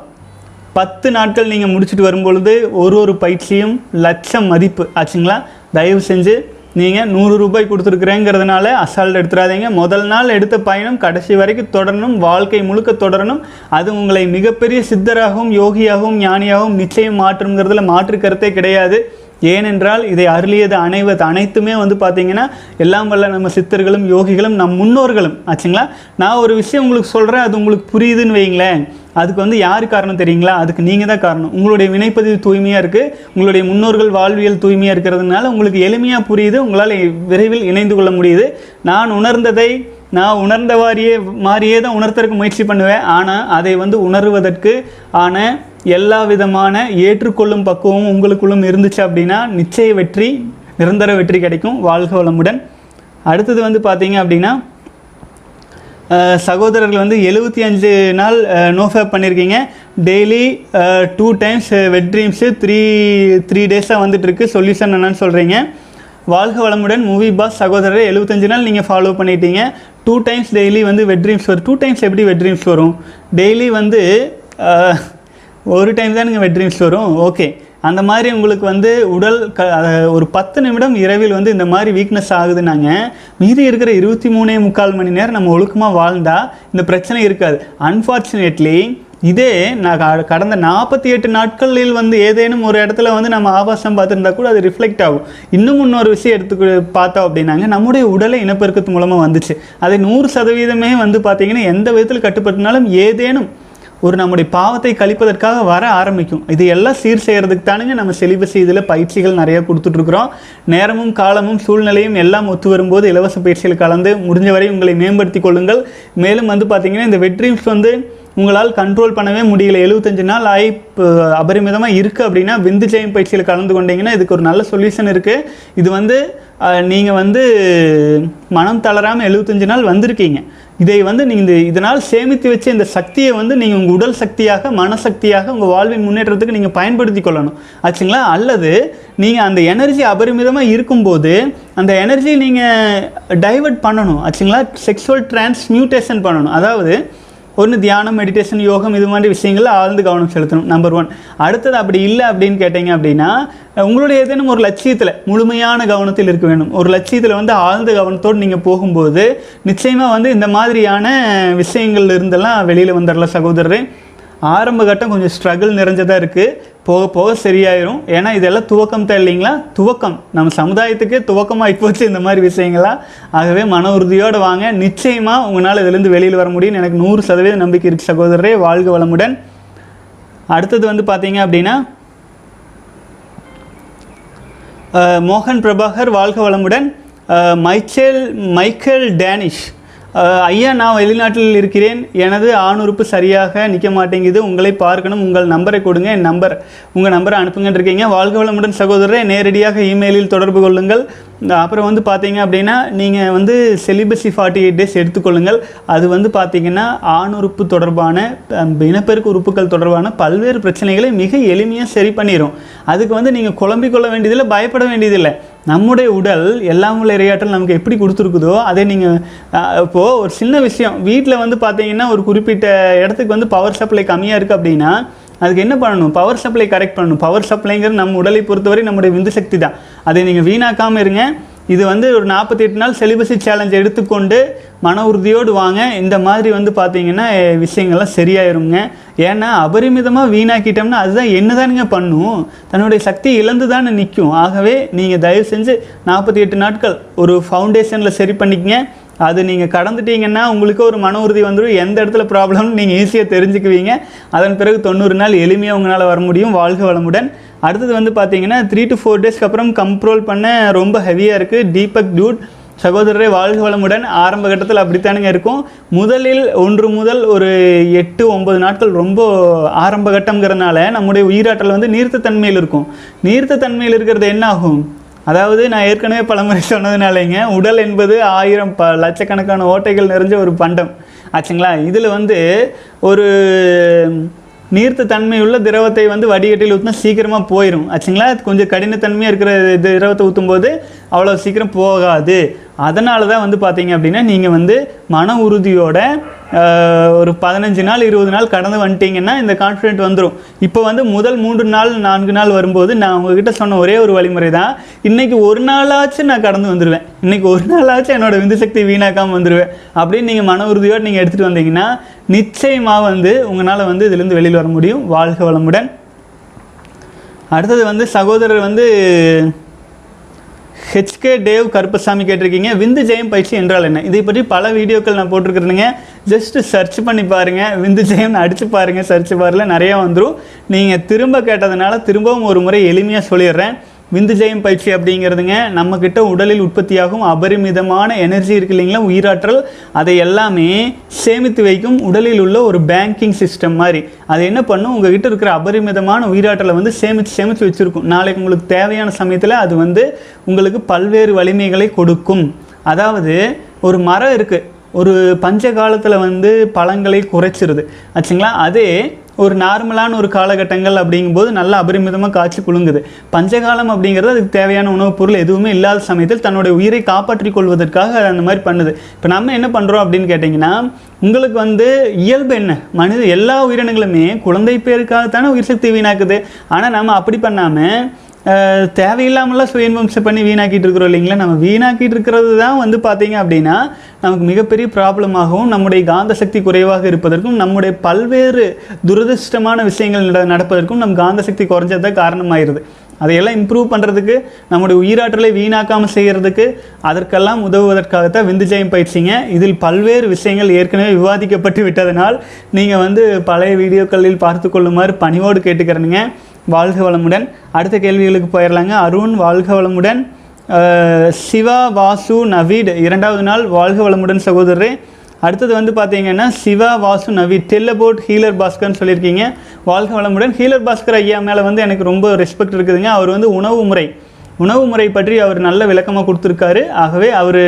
பத்து நாட்கள் நீங்கள் முடிச்சுட்டு வரும்பொழுது ஒரு ஒரு பயிற்சியும் லட்சம் மதிப்பு. ஆச்சுங்களா? தயவு செஞ்சு நீங்கள் நூறு ரூபாய் கொடுத்துருக்குறேங்கிறதுனால அசால்ட் எடுத்துடாதீங்க முதல் நாள் எடுத்த பயணம் கடைசி வரைக்கும் தொடரணும். வாழ்க்கை முழுக்க தொடரணும். அது உங்களை மிகப்பெரிய சித்தராகவும் யோகியாகவும் ஞானியாகவும் நிச்சயம் மாற்றுங்கிறதுல மாற்று கருத்தே கிடையாது. ஏனென்றால் இதை அருளியது அனைவது அனைத்துமே வந்து பார்த்தீங்கன்னா எல்லாம் வல்ல நம்ம சித்தர்களும் யோகிகளும் நம் முன்னோர்களும். ஆச்சுங்களா? நான் ஒரு விஷயம் உங்களுக்கு சொல்கிறேன் அது உங்களுக்கு புரியுதுன்னு வைங்களேன். அதுக்கு வந்து யார் காரணம் தெரியுங்களா? அதுக்கு நீங்கள் தான் காரணம். உங்களுடைய வினைப்பதிவு தூய்மையாக இருக்குது உங்களுடைய முன்னோர்கள் வாழ்வியல் தூய்மையாக இருக்கிறதுனால உங்களுக்கு எளிமையாக புரியுது. உங்களால் விரைவில் இணைந்து கொள்ள முடியுது. நான் உணர்ந்ததை நான் உணர்ந்த வாரியே மாதிரியே தான் உணர்த்தறதுக்கு முயற்சி பண்ணுவேன். ஆனால் அதை வந்து உணர்வதற்கு ஆன எல்லா விதமான ஏற்றுக்கொள்ளும் பக்குவமும் உங்களுக்குள்ளும் இருந்துச்சு அப்படின்னா நிச்சய வெற்றி நிரந்தர வெற்றி கிடைக்கும். வாழ்க வளமுடன். அடுத்தது வந்து பார்த்தீங்க அப்படின்னா சகோதரர்கள் வந்து எழுபத்தி அஞ்சு நாள் நோஃபேப் பண்ணியிருக்கீங்க daily two times wet dreams three three டேஸாக வந்துட்டுருக்கு. சொல்யூஷன் என்னன்னு சொல்கிறீங்க வாழ்க வளமுடன். மூவி பாஸ் சகோதரர் எழுபத்தஞ்சு நாள் நீங்கள் ஃபாலோ பண்ணிட்டீங்க. டூ டைம்ஸ் டெய்லி வந்து வெட் ட்ரீம்ஸ் வரும். டூ டைம்ஸ் எப்படி வெட் ட்ரீம்ஸ் வரும்? டெய்லி வந்து ஒரு டைம் தான் நீங்கள் வெட் ட்ரீம்ஸ் வரும். ஓகே அந்த மாதிரி உங்களுக்கு வந்து உடல் க ஒரு பத்து நிமிடம் இரவில் வந்து இந்த மாதிரி வீக்னஸ் ஆகுதுன்னாங்க. மீதி இருக்கிற இருபத்தி மூணே முக்கால் மணி நேரம் நம்ம ஒழுக்கமாக வாழ்ந்தால் இந்த பிரச்சனை இருக்காது. அன்ஃபார்ச்சுனேட்லி இதே நான் க- கடந்த நாற்பத்தி எட்டு நாட்களில் வந்து ஏதேனும் ஒரு இடத்துல வந்து நம்ம ஆபாசம் பார்த்துருந்தா கூட அது ரிஃப்ளெக்ட் ஆகும். இன்னும் இன்னொரு விஷயம் எடுத்து பார்த்தோம் அப்படின்னாங்க நம்முடைய உடலை இனப்பெருக்கத்து மூலமாக வந்துச்சு. அதை நூறு சதவீதமே வந்து பார்த்தீங்கன்னா எந்த விதத்தில் கட்டுப்படுத்தினாலும் ஏதேனும் ஒரு நம்முடைய பாவத்தை கழிப்பதற்காக வர ஆரம்பிக்கும். இது எல்லாம் சீர் செய்கிறதுக்கு தானுங்க நம்ம செலிபஸி இதில் பயிற்சிகள் நிறைய கொடுத்துட்ருக்குறோம். நேரமும் காலமும் சூழ்நிலையும் எல்லாம் ஒத்து வரும்போது இலவச பயிற்சியில் கலந்து முடிஞ்ச வரை உங்களை மேம்படுத்தி கொள்ளுங்கள். மேலும் வந்து பார்த்திங்கன்னா இந்த வெட்ரீம்ஸ் வந்து உங்களால் கண்ட்ரோல் பண்ணவே முடியல. எழுபத்தஞ்சு நாள் ஆகி அபரிமிதமாக இருக்குது அப்படின்னா விந்து ஜெயம் பயிற்சியில் கலந்து கொண்டீங்கன்னா இதுக்கு ஒரு நல்ல சொல்யூஷன் இருக்குது இது வந்து நீங்கள் வந்து மனம் தளராமல் எழுபத்தஞ்சு நாள் வந்திருக்கீங்க. இதை வந்து நீங்கள் இந்த இதனால் சேமித்து வச்ச இந்த சக்தியை வந்து நீங்கள் உங்கள் உடல் சக்தியாக மனசக்தியாக உங்கள் வாழ்வின் முன்னேற்றத்துக்கு நீங்கள் பயன்படுத்தி கொள்ளணும். ஆச்சுங்களா? அல்லது நீங்கள் அந்த எனர்ஜி அபரிமிதமாக இருக்கும்போது அந்த எனர்ஜி நீங்கள் டைவர்ட் பண்ணணும். ஆச்சுங்களா? செக்ஷுவல் டிரான்ஸ்மியூட்டேஷன் பண்ணணும். அதாவது ஒன்று தியானம் மெடிடேஷன் யோகம் இது மாதிரி விஷயங்கள்ல ஆழ்ந்து கவனம் செலுத்தணும் நம்பர் ஒன் அடுத்தது அப்படி இல்லை அப்படின்னு கேட்டீங்க அப்படின்னா உங்களுடைய ஏதேனும் ஒரு லட்சியத்தில் முழுமையான கவனத்தில் இருக்க வேண்டும். ஒரு லட்சியத்தில் வந்து ஆழ்ந்த கவனத்தோடு நீங்கள் போகும்போது நிச்சயமாக வந்து இந்த மாதிரியான விஷயங்கள்ல இருந்தெல்லாம் வெளியில் வந்துடலாம் சகோதரரே. ஆரம்ப கட்டம் கொஞ்சம் ஸ்ட்ரகிள் நிறைஞ்சதாக இருக்குது போக போக சரியாயிரும். ஏன்னா இதெல்லாம் துவக்கம் தான் இல்லைங்களா? துவக்கம். நம்ம சமுதாயத்துக்கே துவக்கமாக போச்சு இந்த மாதிரி விஷயங்கள்லாம் ஆகவே மன உறுதியோடு வாங்க. நிச்சயமாக உங்களால் இதுலேருந்து வெளியில் வர முடியும்னு எனக்கு நூறு சதவீத நம்பிக்கை இருக்கு சகோதரரே. வாழ்க வளமுடன். அடுத்தது வந்து பார்த்தீங்க அப்படின்னா மோகன் பிரபாகர் வாழ்க வளமுடன். Michael Michael Danish. ஐயா நான் வெளிநாட்டில் இருக்கிறேன். எனது ஆணுறுப்பு சரியாக நிற்க மாட்டேங்குது. உங்களை பார்க்கணும். உங்கள் நம்பரை கொடுங்க. என் நம்பர் உங்கள் நம்பரை அனுப்புங்கன்னு இருக்கீங்க. வாழ்க வளமுடன் சகோதரரை நேரடியாக இமெயிலில் தொடர்பு கொள்ளுங்கள். அப்புறம் வந்து பார்த்தீங்க அப்படின்னா நீங்கள் வந்து செலிபஸி ஃபார்ட்டி எயிட் டேஸ் எடுத்துக்கொள்ளுங்கள். அது வந்து பார்த்தீங்கன்னா ஆணுறுப்பு தொடர்பான இனப்பெருக்க உறுப்புகள் தொடர்பான பல்வேறு பிரச்சனைகளை மிக எளிமையாக சரி பண்ணிடும் அதுக்கு வந்து நீங்கள் குழம்பிக் கொள்ள வேண்டியதில்லை பயப்பட வேண்டியதில்லை. நம்முடைய உடல் எல்லாம் உள்ள இரையாற்றல் நமக்கு எப்படி கொடுத்துருக்குதோ அதை நீங்கள் இப்போது ஒரு சின்ன விஷயம். வீட்டில் வந்து பார்த்தீங்கன்னா ஒரு குறிப்பிட்ட இடத்துக்கு வந்து பவர் சப்ளை கம்மியாக இருக்குது அப்படின்னா அதுக்கு என்ன பண்ணணும்? பவர் சப்ளை கரெக்ட் பண்ணணும். பவர் சப்ளைங்கிறது நம்ம உடலை பொறுத்தவரை நம்முடைய விந்து சக்தி தான். அதை நீங்கள் வீணாக்காமல் இருங்க. இது வந்து ஒரு நாற்பத்தி எட்டு நாள் செலிபஸி சேலஞ்ச் எடுத்துக்கொண்டு மன உறுதியோடு வாங்க. இந்த மாதிரி வந்து பார்த்தீங்கன்னா விஷயங்கள்லாம் சரியாயிருங்க. ஏன்னா அபரிமிதமாக வீணாக்கிட்டோம்னா அதுதான் என்னதானுங்க பண்ணும். தன்னுடைய சக்தி இழந்து தானே நிற்கும் ஆகவே நீங்கள் தயவு செஞ்சு நாற்பத்தி எட்டு நாட்கள் ஒரு ஃபவுண்டேஷனில் சரி பண்ணிக்கங்க. அது நீங்கள் கடந்துட்டீங்கன்னா உங்களுக்கு ஒரு மன உறுதி வந்துடும் எந்த இடத்துல ப்ராப்ளம்னு நீங்கள் ஈஸியாக தெரிஞ்சுக்குவீங்க. அதன் பிறகு தொண்ணூறு நாள் எளிமையாக உங்களால் வர முடியும். வாழ்க வளமுடன். அடுத்தது வந்து பார்த்தீங்கன்னா த்ரீ டு ஃபோர் டேஸ்க்கு அப்புறம் கம்ப்ரோல் பண்ண ரொம்ப ஹெவியாக இருக்குது தீபக் டியூட் சகோதரரை வாழ்க வளமுடன். ஆரம்ப கட்டத்தில் அப்படித்தானுங்க இருக்கும். முதலில் ஒன்று முதல் ஒரு எட்டு ஒன்பது நாட்கள் ரொம்ப ஆரம்ப கட்டங்கிறதுனால நம்முடைய உயிராற்றல் வந்து நீர்த்த தன்மையில் இருக்கும். நீர்த்த தன்மையில் இருக்கிறது என்ன ஆகும்? அதாவது நான் ஏற்கனவே பலமுறை சொன்னதுனாலேங்க உடல் என்பது ஆயிரம் ப லட்சக்கணக்கான ஓட்டைகள் நிறைஞ்ச ஒரு பண்டம். ஆச்சுங்களா? இதில் வந்து ஒரு நீர்த்த தன்மையுள்ள திரவத்தை வந்து வடிகட்டியில் ஊற்றினா சீக்கிரமாக போயிடும் ஆச்சுங்களா? கொஞ்சம் கடினத்தன்மையாக இருக்கிற திரவத்தை ஊற்றும் போது அவ்வளோ சீக்கிரம் போகாது. அதனால தான் வந்து பார்த்தீங்க அப்படின்னா நீங்கள் வந்து மன உறுதியோட ஒரு பதினஞ்சு நாள் இருபது நாள் கடந்து வந்துட்டீங்கன்னா இந்த கான்ஃபிடென்ட் வந்துடும் இப்போ வந்து முதல் மூன்று நாள் நான்கு நாள் வரும்போது நான் உங்ககிட்ட சொன்ன ஒரே ஒரு வழிமுறை தான் இன்றைக்கி ஒரு நாளாச்சும் நான் கடந்து வந்துடுவேன் இன்றைக்கி ஒரு நாளாச்சும் என்னோடய விந்து சக்தி வீணாக்காமல் வந்துடுவேன் அப்படின்னு நீங்கள் மன உறுதியோடு நீங்கள் எடுத்துகிட்டு வந்தீங்கன்னா நிச்சயமாக வந்து உங்களால் வந்து இதுலேருந்து வெளியில் வர முடியும். வாழ்க வளமுடன். அடுத்தது வந்து சகோதரர் வந்து ஹெச்கே டேவ் கருப்பசாமி கேட்டிருக்கீங்க. விந்து ஜெயம் பயிற்சி என்றால் என்ன? இதை பற்றி பல வீடியோக்கள் நான் போட்டிருக்கிறேனுங்க. ஜஸ்ட்டு சர்ச் பண்ணி பாருங்கள் விந்து ஜெயம்னு அடித்து பாருங்கள் சர்ச் பாரில் நிறையா வந்துடும் நீங்கள் திரும்ப கேட்டதுனால திரும்பவும் ஒரு முறை எளிமையாக சொல்லிடுறேன். விந்து ஜெயம் பயிற்சி அப்படிங்கிறதுங்க நம்மக்கிட்ட உடலில் உற்பத்தியாகும் அபரிமிதமான எனர்ஜி இருக்கு இல்லைங்களா? உயிராற்றல். அதை எல்லாமே சேமித்து வைக்கும் உடலில் உள்ள ஒரு பேங்கிங் சிஸ்டம் மாதிரி. அது என்ன பண்ணும்? உங்ககிட்ட இருக்கிற அபரிமிதமான உயிராற்றலை வந்து சேமித்து சேமித்து வச்சுருக்கும். நாளைக்கு உங்களுக்கு தேவையான சமயத்தில் அது வந்து உங்களுக்கு பல்வேறு வலிமைகளை கொடுக்கும். அதாவது ஒரு மரம் இருக்குது ஒரு பஞ்ச காலத்தில் வந்து பழங்களை குறைச்சிருது. ஆச்சுங்களா? அதே ஒரு நார்மலான ஒரு காலகட்டங்கள் அப்படிங்கும்போது நல்லா அபரிமிதமாக காய்ச்சி குலுங்குது பஞ்சகாலம் அப்படிங்கிறது அதுக்கு தேவையான உணவுப் பொருள் எதுவுமே இல்லாத சமயத்தில் தன்னுடைய உயிரை காப்பாற்றிக் கொள்வதற்காக அது அந்த மாதிரி பண்ணுது. இப்போ நம்ம என்ன பண்ணுறோம் அப்படின்னு கேட்டிங்கன்னா உங்களுக்கு வந்து இயல்பு என்ன? மனித எல்லா உயிரினங்களுமே குழந்தை பேருக்காகத்தானே உயிர் சக்தி வீணாக்குது. ஆனால் நம்ம அப்படி பண்ணாமல் அஹ் தேவையில்லாமலாம் சுயன்பம்சம் பண்ணி வீணாக்கிட்டு இருக்கிறோம் இல்லைங்களா? நம்ம வீணாக்கிட்டு இருக்கிறது தான் வந்து பார்த்தீங்க அப்படின்னா நமக்கு மிகப்பெரிய ப்ராப்ளமாகவும் நம்முடைய காந்த சக்தி குறைவாக இருப்பதற்கும் நம்முடைய பல்வேறு துரதிர்ஷ்டமான விஷயங்கள் நட- நடப்பதற்கும் நம் காந்த சக்தி குறைஞ்சதான் காரணமாயிருது. அதையெல்லாம் இம்ப்ரூவ் பண்ணுறதுக்கு நம்முடைய உயிராற்றலை வீணாக்காமல் செய்கிறதுக்கு அதற்கெல்லாம் உதவுவதற்காகத்தான் விந்து ஜெயம் பயிற்சிங்க. இதில் பல்வேறு விஷயங்கள் ஏற்கனவே விவாதிக்கப்பட்டு விட்டதனால் நீங்கள் வந்து பழைய வீடியோக்களில் பார்த்து கொள்ளுமாறு பணிவோடு கேட்டுக்கிறேனுங்க. வாழ்க வளமுடன். அடுத்த கேள்விகளுக்கு போயிடலாங்க அருண் வாழ்க வளமுடன். சிவா வாசு நவீட் இரண்டாவது நாள் வாழ்க வளமுடன் சகோதரரே. அடுத்தது வந்து பார்த்தீங்கன்னா சிவா வாசு நவி டெல்லபோட் ஹீலர் பாஸ்கர்னு சொல்லியிருக்கீங்க. வாழ்க வளமுடன். ஹீலர் பாஸ்கர் ஐயா மேலே வந்து எனக்கு ரொம்ப ரெஸ்பெக்ட் இருக்குதுங்க. அவர் வந்து உணவு முறை. உணவு முறை பற்றி அவர் நல்ல விளக்கமாக கொடுத்துருக்காரு. ஆகவே அவர்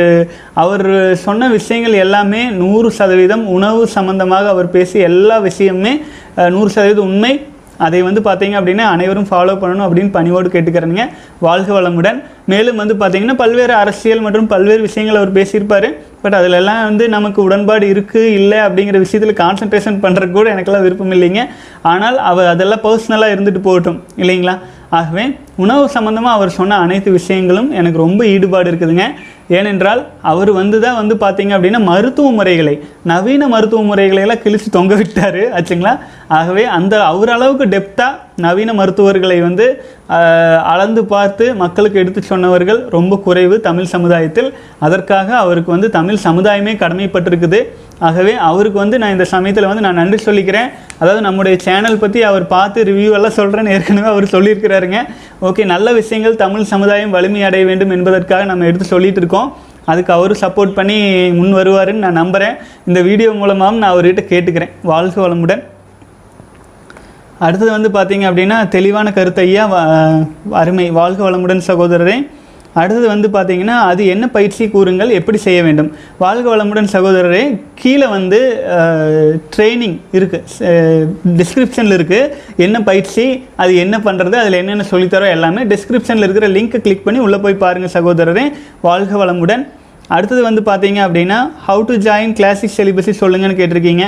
அவர் சொன்ன விஷயங்கள் எல்லாமே நூறு சதவீதம் உணவு சம்பந்தமாக அவர் பேசி எல்லா விஷயமுமே நூறு சதவீதம் உண்மை. அதை வந்து பார்த்தீங்க அப்படின்னா அனைவரும் ஃபாலோ பண்ணணும் அப்படின்னு பணிவோடு கேட்டுக்கிறேங்க வாழ்க வளமுடன். மேலும் வந்து பார்த்தீங்கன்னா பல்வேறு அரசியல் மற்றும் பல்வேறு விஷயங்கள் அவர் பேசியிருப்பார். பட் அதிலெல்லாம் வந்து நமக்கு உடன்பாடு இருக்குது இல்லை அப்படிங்கிற விஷயத்தில் கான்சன்ட்ரேஷன் பண்ணுறது கூட எனக்கெல்லாம் விருப்பம் இல்லைங்க. ஆனால் அவர் அதெல்லாம் பர்சனலாக இருந்துட்டு போகட்டும் இல்லைங்களா? ஆகவே உணவு சம்மந்தமாக அவர் சொன்ன அனைத்து விஷயங்களும் எனக்கு ரொம்ப ஈடுபாடு இருக்குதுங்க. ஏனென்றால் அவர் வந்து தான் வந்து பார்த்தீங்க அப்படின்னா மருத்துவ முறைகளை நவீன மருத்துவ முறைகளை எல்லாம் கிழிச்சு தொங்க விட்டார் ஆச்சுங்களா? ஆகவே அந்த அவர் அளவுக்கு டெப்த்தாக நவீன மருத்துவர்களை வந்து அளந்து பார்த்து மக்களுக்கு எடுத்து சொன்னவர்கள் ரொம்ப குறைவு தமிழ் சமுதாயத்தில். அதற்காக அவருக்கு வந்து தமிழ் சமுதாயமே கடமைப்பட்டிருக்குது. ஆகவே அவருக்கு வந்து நான் இந்த சமயத்தில் வந்து நான் நன்றி சொல்லிக்கிறேன். அதாவது நம்முடைய சேனல் பற்றி அவர் பார்த்து ரிவ்யூ எல்லாம் சொல்கிறேன்னு ஏற்கனவே அவர் சொல்லியிருக்கிறாருங்க. ஓகே நல்ல விஷயங்கள் தமிழ் சமுதாயம் வலிமை அடைய வேண்டும் என்பதற்காக நம்ம எடுத்து சொல்லிகிட்டு இருக்கோம். அதுக்கு அவரும் சப்போர்ட் பண்ணி முன் வருவாருன்னு நான் நம்புகிறேன் இந்த வீடியோ மூலமாகவும் நான் அவர்கிட்ட கேட்டுக்கிறேன். வாழ்க வளமுடன். அடுத்தது வந்து பார்த்தீங்க அப்படின்னா தெளிவான கருத்து ஐயா வ- அருமை வாழ்க வளமுடன் சகோதரரே. அடுத்தது வந்து பார்த்தீங்கன்னா அது என்ன பயிற்சி கூறுங்கள் எப்படி செய்ய வேண்டும்? வாழ்க வளமுடன் சகோதரரே கீழே வந்து ட்ரைனிங் இருக்குது டிஸ்கிரிப்ஷனில் இருக்குது என்ன பயிற்சி அது என்ன பண்ணுறது அதில் என்னென்ன சொல்லித்தரோ எல்லாமே டிஸ்கிரிப்ஷனில் இருக்கிற லிங்க்கை கிளிக் பண்ணி உள்ளே போய் பாருங்கள் சகோதரரே. வாழ்க வளமுடன். அடுத்தது வந்து பார்த்தீங்க அப்படின்னா how to join classic celibacy சொல்லுங்கன்னு கேட்டிருக்கீங்க.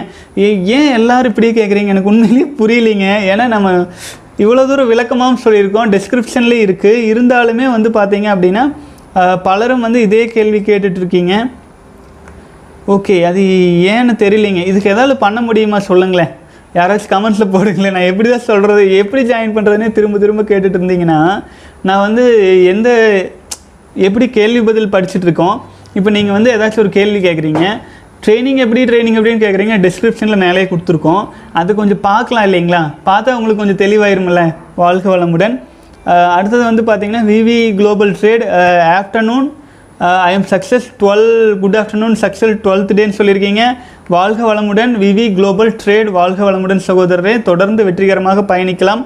ஏன் எல்லோரும் இப்படி கேட்குறீங்க எனக்கு உண்மையிலேயே புரியலைங்க. ஏன்னா நம்ம இவ்வளோ தூரம் விளக்கமாகவும் சொல்லியிருக்கோம். டிஸ்கிரிப்ஷன்லேயே இருக்குது இருந்தாலுமே வந்து பார்த்தீங்க அப்படின்னா பலரும் வந்து இதே கேள்வி கேட்டுட்ருக்கீங்க. ஓகே அது ஏன்னு தெரியலிங்க. இதுக்கு ஏதாவது பண்ண முடியுமா சொல்லுங்களேன். யாராச்சும் கமெண்ட்ஸில் போடுங்களேன். நான் எப்படி தான் சொல்கிறது எப்படி ஜாயின் பண்ணுறதுனே திரும்ப திரும்ப கேட்டுட்டு இருந்தீங்கன்னா நான் வந்து எந்த எப்படி கேள்வி பதில் படிச்சுட்ருக்கோம்? இருக்கோம் இப்போ நீங்கள் வந்து ஏதாச்சும் ஒரு கேள்வி கேட்குறீங்க ட்ரைனிங் எப்படி ட்ரைனிங் எப்படின்னு கேட்குறீங்க டிஸ்கிரிப்ஷனில் மேலே கொடுத்துருக்கோம். அது கொஞ்சம் பார்க்கலாம் இல்லைங்களா? பார்த்தா உங்களுக்கு கொஞ்சம் தெளிவாயிருமில்ல வாழ்க வளமுடன். அடுத்தது வந்து பார்த்தீங்கன்னா V V global trade afternoon I am success twelve good afternoon success twelfth டேன்னு சொல்லியிருக்கீங்க. வாழ்க வளமுடன் விவி குளோபல் ட்ரேட் வாழ்க வளமுடன் சகோதரரே. தொடர்ந்து வெற்றிகரமாக பயணிக்கலாம்.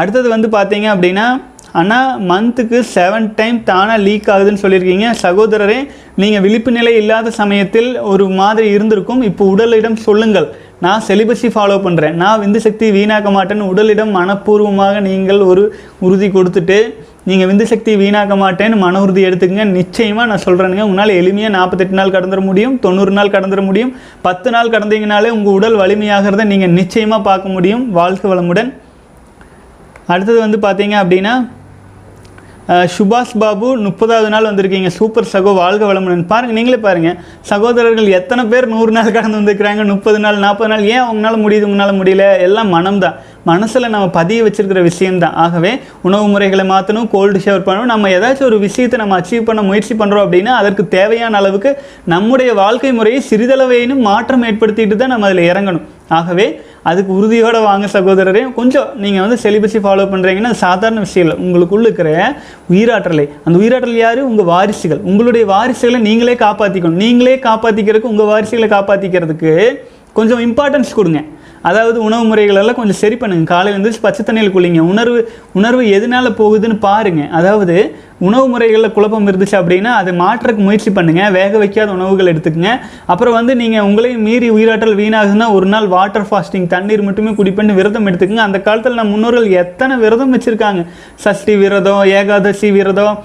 அடுத்தது வந்து பார்த்தீங்க அப்படின்னா ஆனால் மந்த்துக்கு செவன் டைம் தானாக லீக் ஆகுதுன்னு சொல்லியிருக்கீங்க. சகோதரரே நீங்கள் விழிப்பு நிலை இல்லாத சமயத்தில் ஒரு மாதிரி இருந்திருக்கும். இப்போ உடலிடம் சொல்லுங்கள். நான் செலிபஸி ஃபாலோ பண்ணுறேன் நான் விந்து சக்தி வீணாக்க மாட்டேன்னு உடலிடம் மனப்பூர்வமாக நீங்கள் ஒரு உறுதி கொடுத்துட்டு நீங்கள் விந்து சக்தி வீணாக்க மாட்டேன்னு மன உறுதி எடுத்துக்கங்க. நிச்சயமாக நான் சொல்கிறேனுங்க உங்களால் எளிமையாக நாற்பத்தெட்டு நாள் கடந்துட முடியும் தொண்ணூறு நாள் கடந்துட முடியும். பத்து நாள் கடந்தீங்கனாலே உங்கள் உடல் வலிமையாகிறத நீங்கள் நிச்சயமாக பார்க்க முடியும். வாழ்க வளமுடன். அடுத்தது வந்து பார்த்தீங்க அப்படின்னா சுபாஷ் பாபு முப்பதாவது நாள் வந்திருக்கீங்க. சூப்பர் சகோ வாழ்க வளமுடன். பாருங்கள் நீங்களே பாருங்கள் சகோதரர்கள் எத்தனை பேர் நூறு நாள் கடந்து வந்திருக்கிறாங்க? முப்பது நாள் நாற்பது நாள். ஏன் அவங்களால முடியுது உங்களால் முடியல? எல்லாம் மனம்தான். மனசில் நம்ம பதிய வச்சுருக்கிற விஷயம்தான். ஆகவே உணவு முறைகளை மாற்றணும் கோல்டு ஷவர் பண்ணணும். நம்ம ஏதாச்சும் ஒரு விஷயத்தை நம்ம அச்சீவ் பண்ண முயற்சி பண்ணுறோம் அப்படின்னா அதற்கு தேவையான அளவுக்கு நம்முடைய வாழ்க்கை முறையை சிறிதளவையினும் மாற்றம் ஏற்படுத்திட்டு தான் நம்ம அதில் இறங்கணும். ஆகவே அதுக்கு உறுதியோடு வாங்க சகோதரரையும் கொஞ்சம் நீங்கள் வந்து செலிபஸை ஃபாலோ பண்ணுறீங்கன்னா அது சாதாரண விஷயம் இல்லை. உங்களுக்குள்ள இருக்கிற உயிராற்றலை அந்த உயிராற்றல் யார்? உங்கள் வாரிசுகள். உங்களுடைய வாரிசுகளை நீங்களே காப்பாற்றிக்கணும் நீங்களே காப்பாற்றிக்கிறதுக்கு உங்கள் வாரிசுகளை காப்பாற்றிக்கிறதுக்கு கொஞ்சம் இம்பார்ட்டன்ஸ் கொடுங்க. அதாவது உணவு முறைகளெல்லாம் கொஞ்சம் சரி பண்ணுங்க. காலையில் எழுந்திரிச்சு பச்சை தண்ணியில் குளிங்க. உணர்வு உணர்வு எதனால போகுதுன்னு பாருங்கள் அதாவது உணவு முறைகளில் குழப்பம் இருந்துச்சு அப்படின்னா அதை மாற்றக்கு முயற்சி பண்ணுங்கள் வேக வைக்காத உணவுகள் எடுத்துக்கங்க. அப்புறம் வந்து நீங்கள் உங்களையும் மீறி உயிராற்றல் வீணாகுதுன்னா ஒரு நாள் வாட்டர் ஃபாஸ்டிங் தண்ணீர் மட்டுமே குடிப்பேன்னு விரதம் எடுத்துக்கங்க. அந்த காலத்தில் நம்ம முன்னோர்கள் எத்தனை விரதம் வச்சுருக்காங்க? சஷ்டி விரதம் ஏகாதசி விரதம்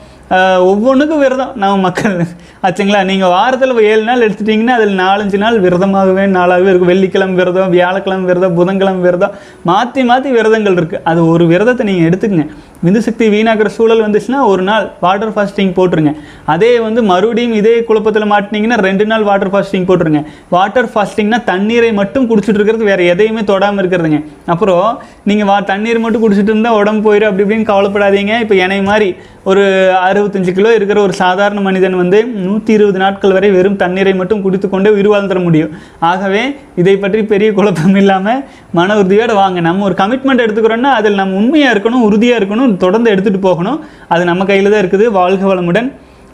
ஒவ்வொன்றுக்கும் விரதம். நம்ம மக்கள். ஆச்சுங்களா? நீங்கள் வாரத்தில் ஏழு நாள் எடுத்துட்டிங்கன்னா அதில் நாலஞ்சு நாள் விரதமாகவே நாளாகவே இருக்கும். வெள்ளிக்கிழமை விரதம் வியாழக்கிழமை விரதம் புதன்கிழமை விரதம். மாற்றி மாற்றி விரதங்கள் இருக்குது அது ஒரு விரதத்தை நீங்கள் எடுத்துக்கங்க. விந்துசக்தி வீணாகிற வீணாக்கிற சூழல் வந்துச்சுன்னா ஒரு நாள் வாட்டர் ஃபாஸ்டிங் போட்டுருங்க. அதே வந்து மறுபடியும் இதே குழப்பத்தில் மாட்டினீங்கன்னா ரெண்டு நாள் வாட்டர் ஃபாஸ்டிங் போட்டுருங்க. வாட்டர் ஃபாஸ்டிங்னா தண்ணீரை மட்டும் குடிச்சிட்டு இருக்கிறது வேறு எதையுமே தொடாமல் இருக்கிறதுங்க. அப்புறம் நீங்கள் வா தண்ணீர் மட்டும் குடிச்சிட்டு இருந்தால் உடம்பு போயிடும் அப்படி இப்படின்னு கவலைப்படாதீங்க. இப்போ என்னை மாதிரி ஒரு அறுபத்தஞ்சு கிலோ இருக்கிற ஒரு சாதாரண மனிதன் வந்து நூற்றி இருபது நாட்கள் வரை வெறும் தண்ணீரை மட்டும் குடித்து கொண்டே உயிர் வாழ்ந்துட முடியும். ஆகவே இதை பற்றி பெரிய குழப்பம் இல்லாமல் மன உறுதியோடு வாங்க. நம்ம ஒரு கமிட்மெண்ட் எடுத்துக்கிறோன்னா அதில் நம்ம உண்மையாக இருக்கணும் உறுதியாக இருக்கணும் தொடர்ந்து எடுத்துகிட்டு போகணும். அது நம்ம கையில் தான் இருக்குது. வாழ்க வளமுடன்.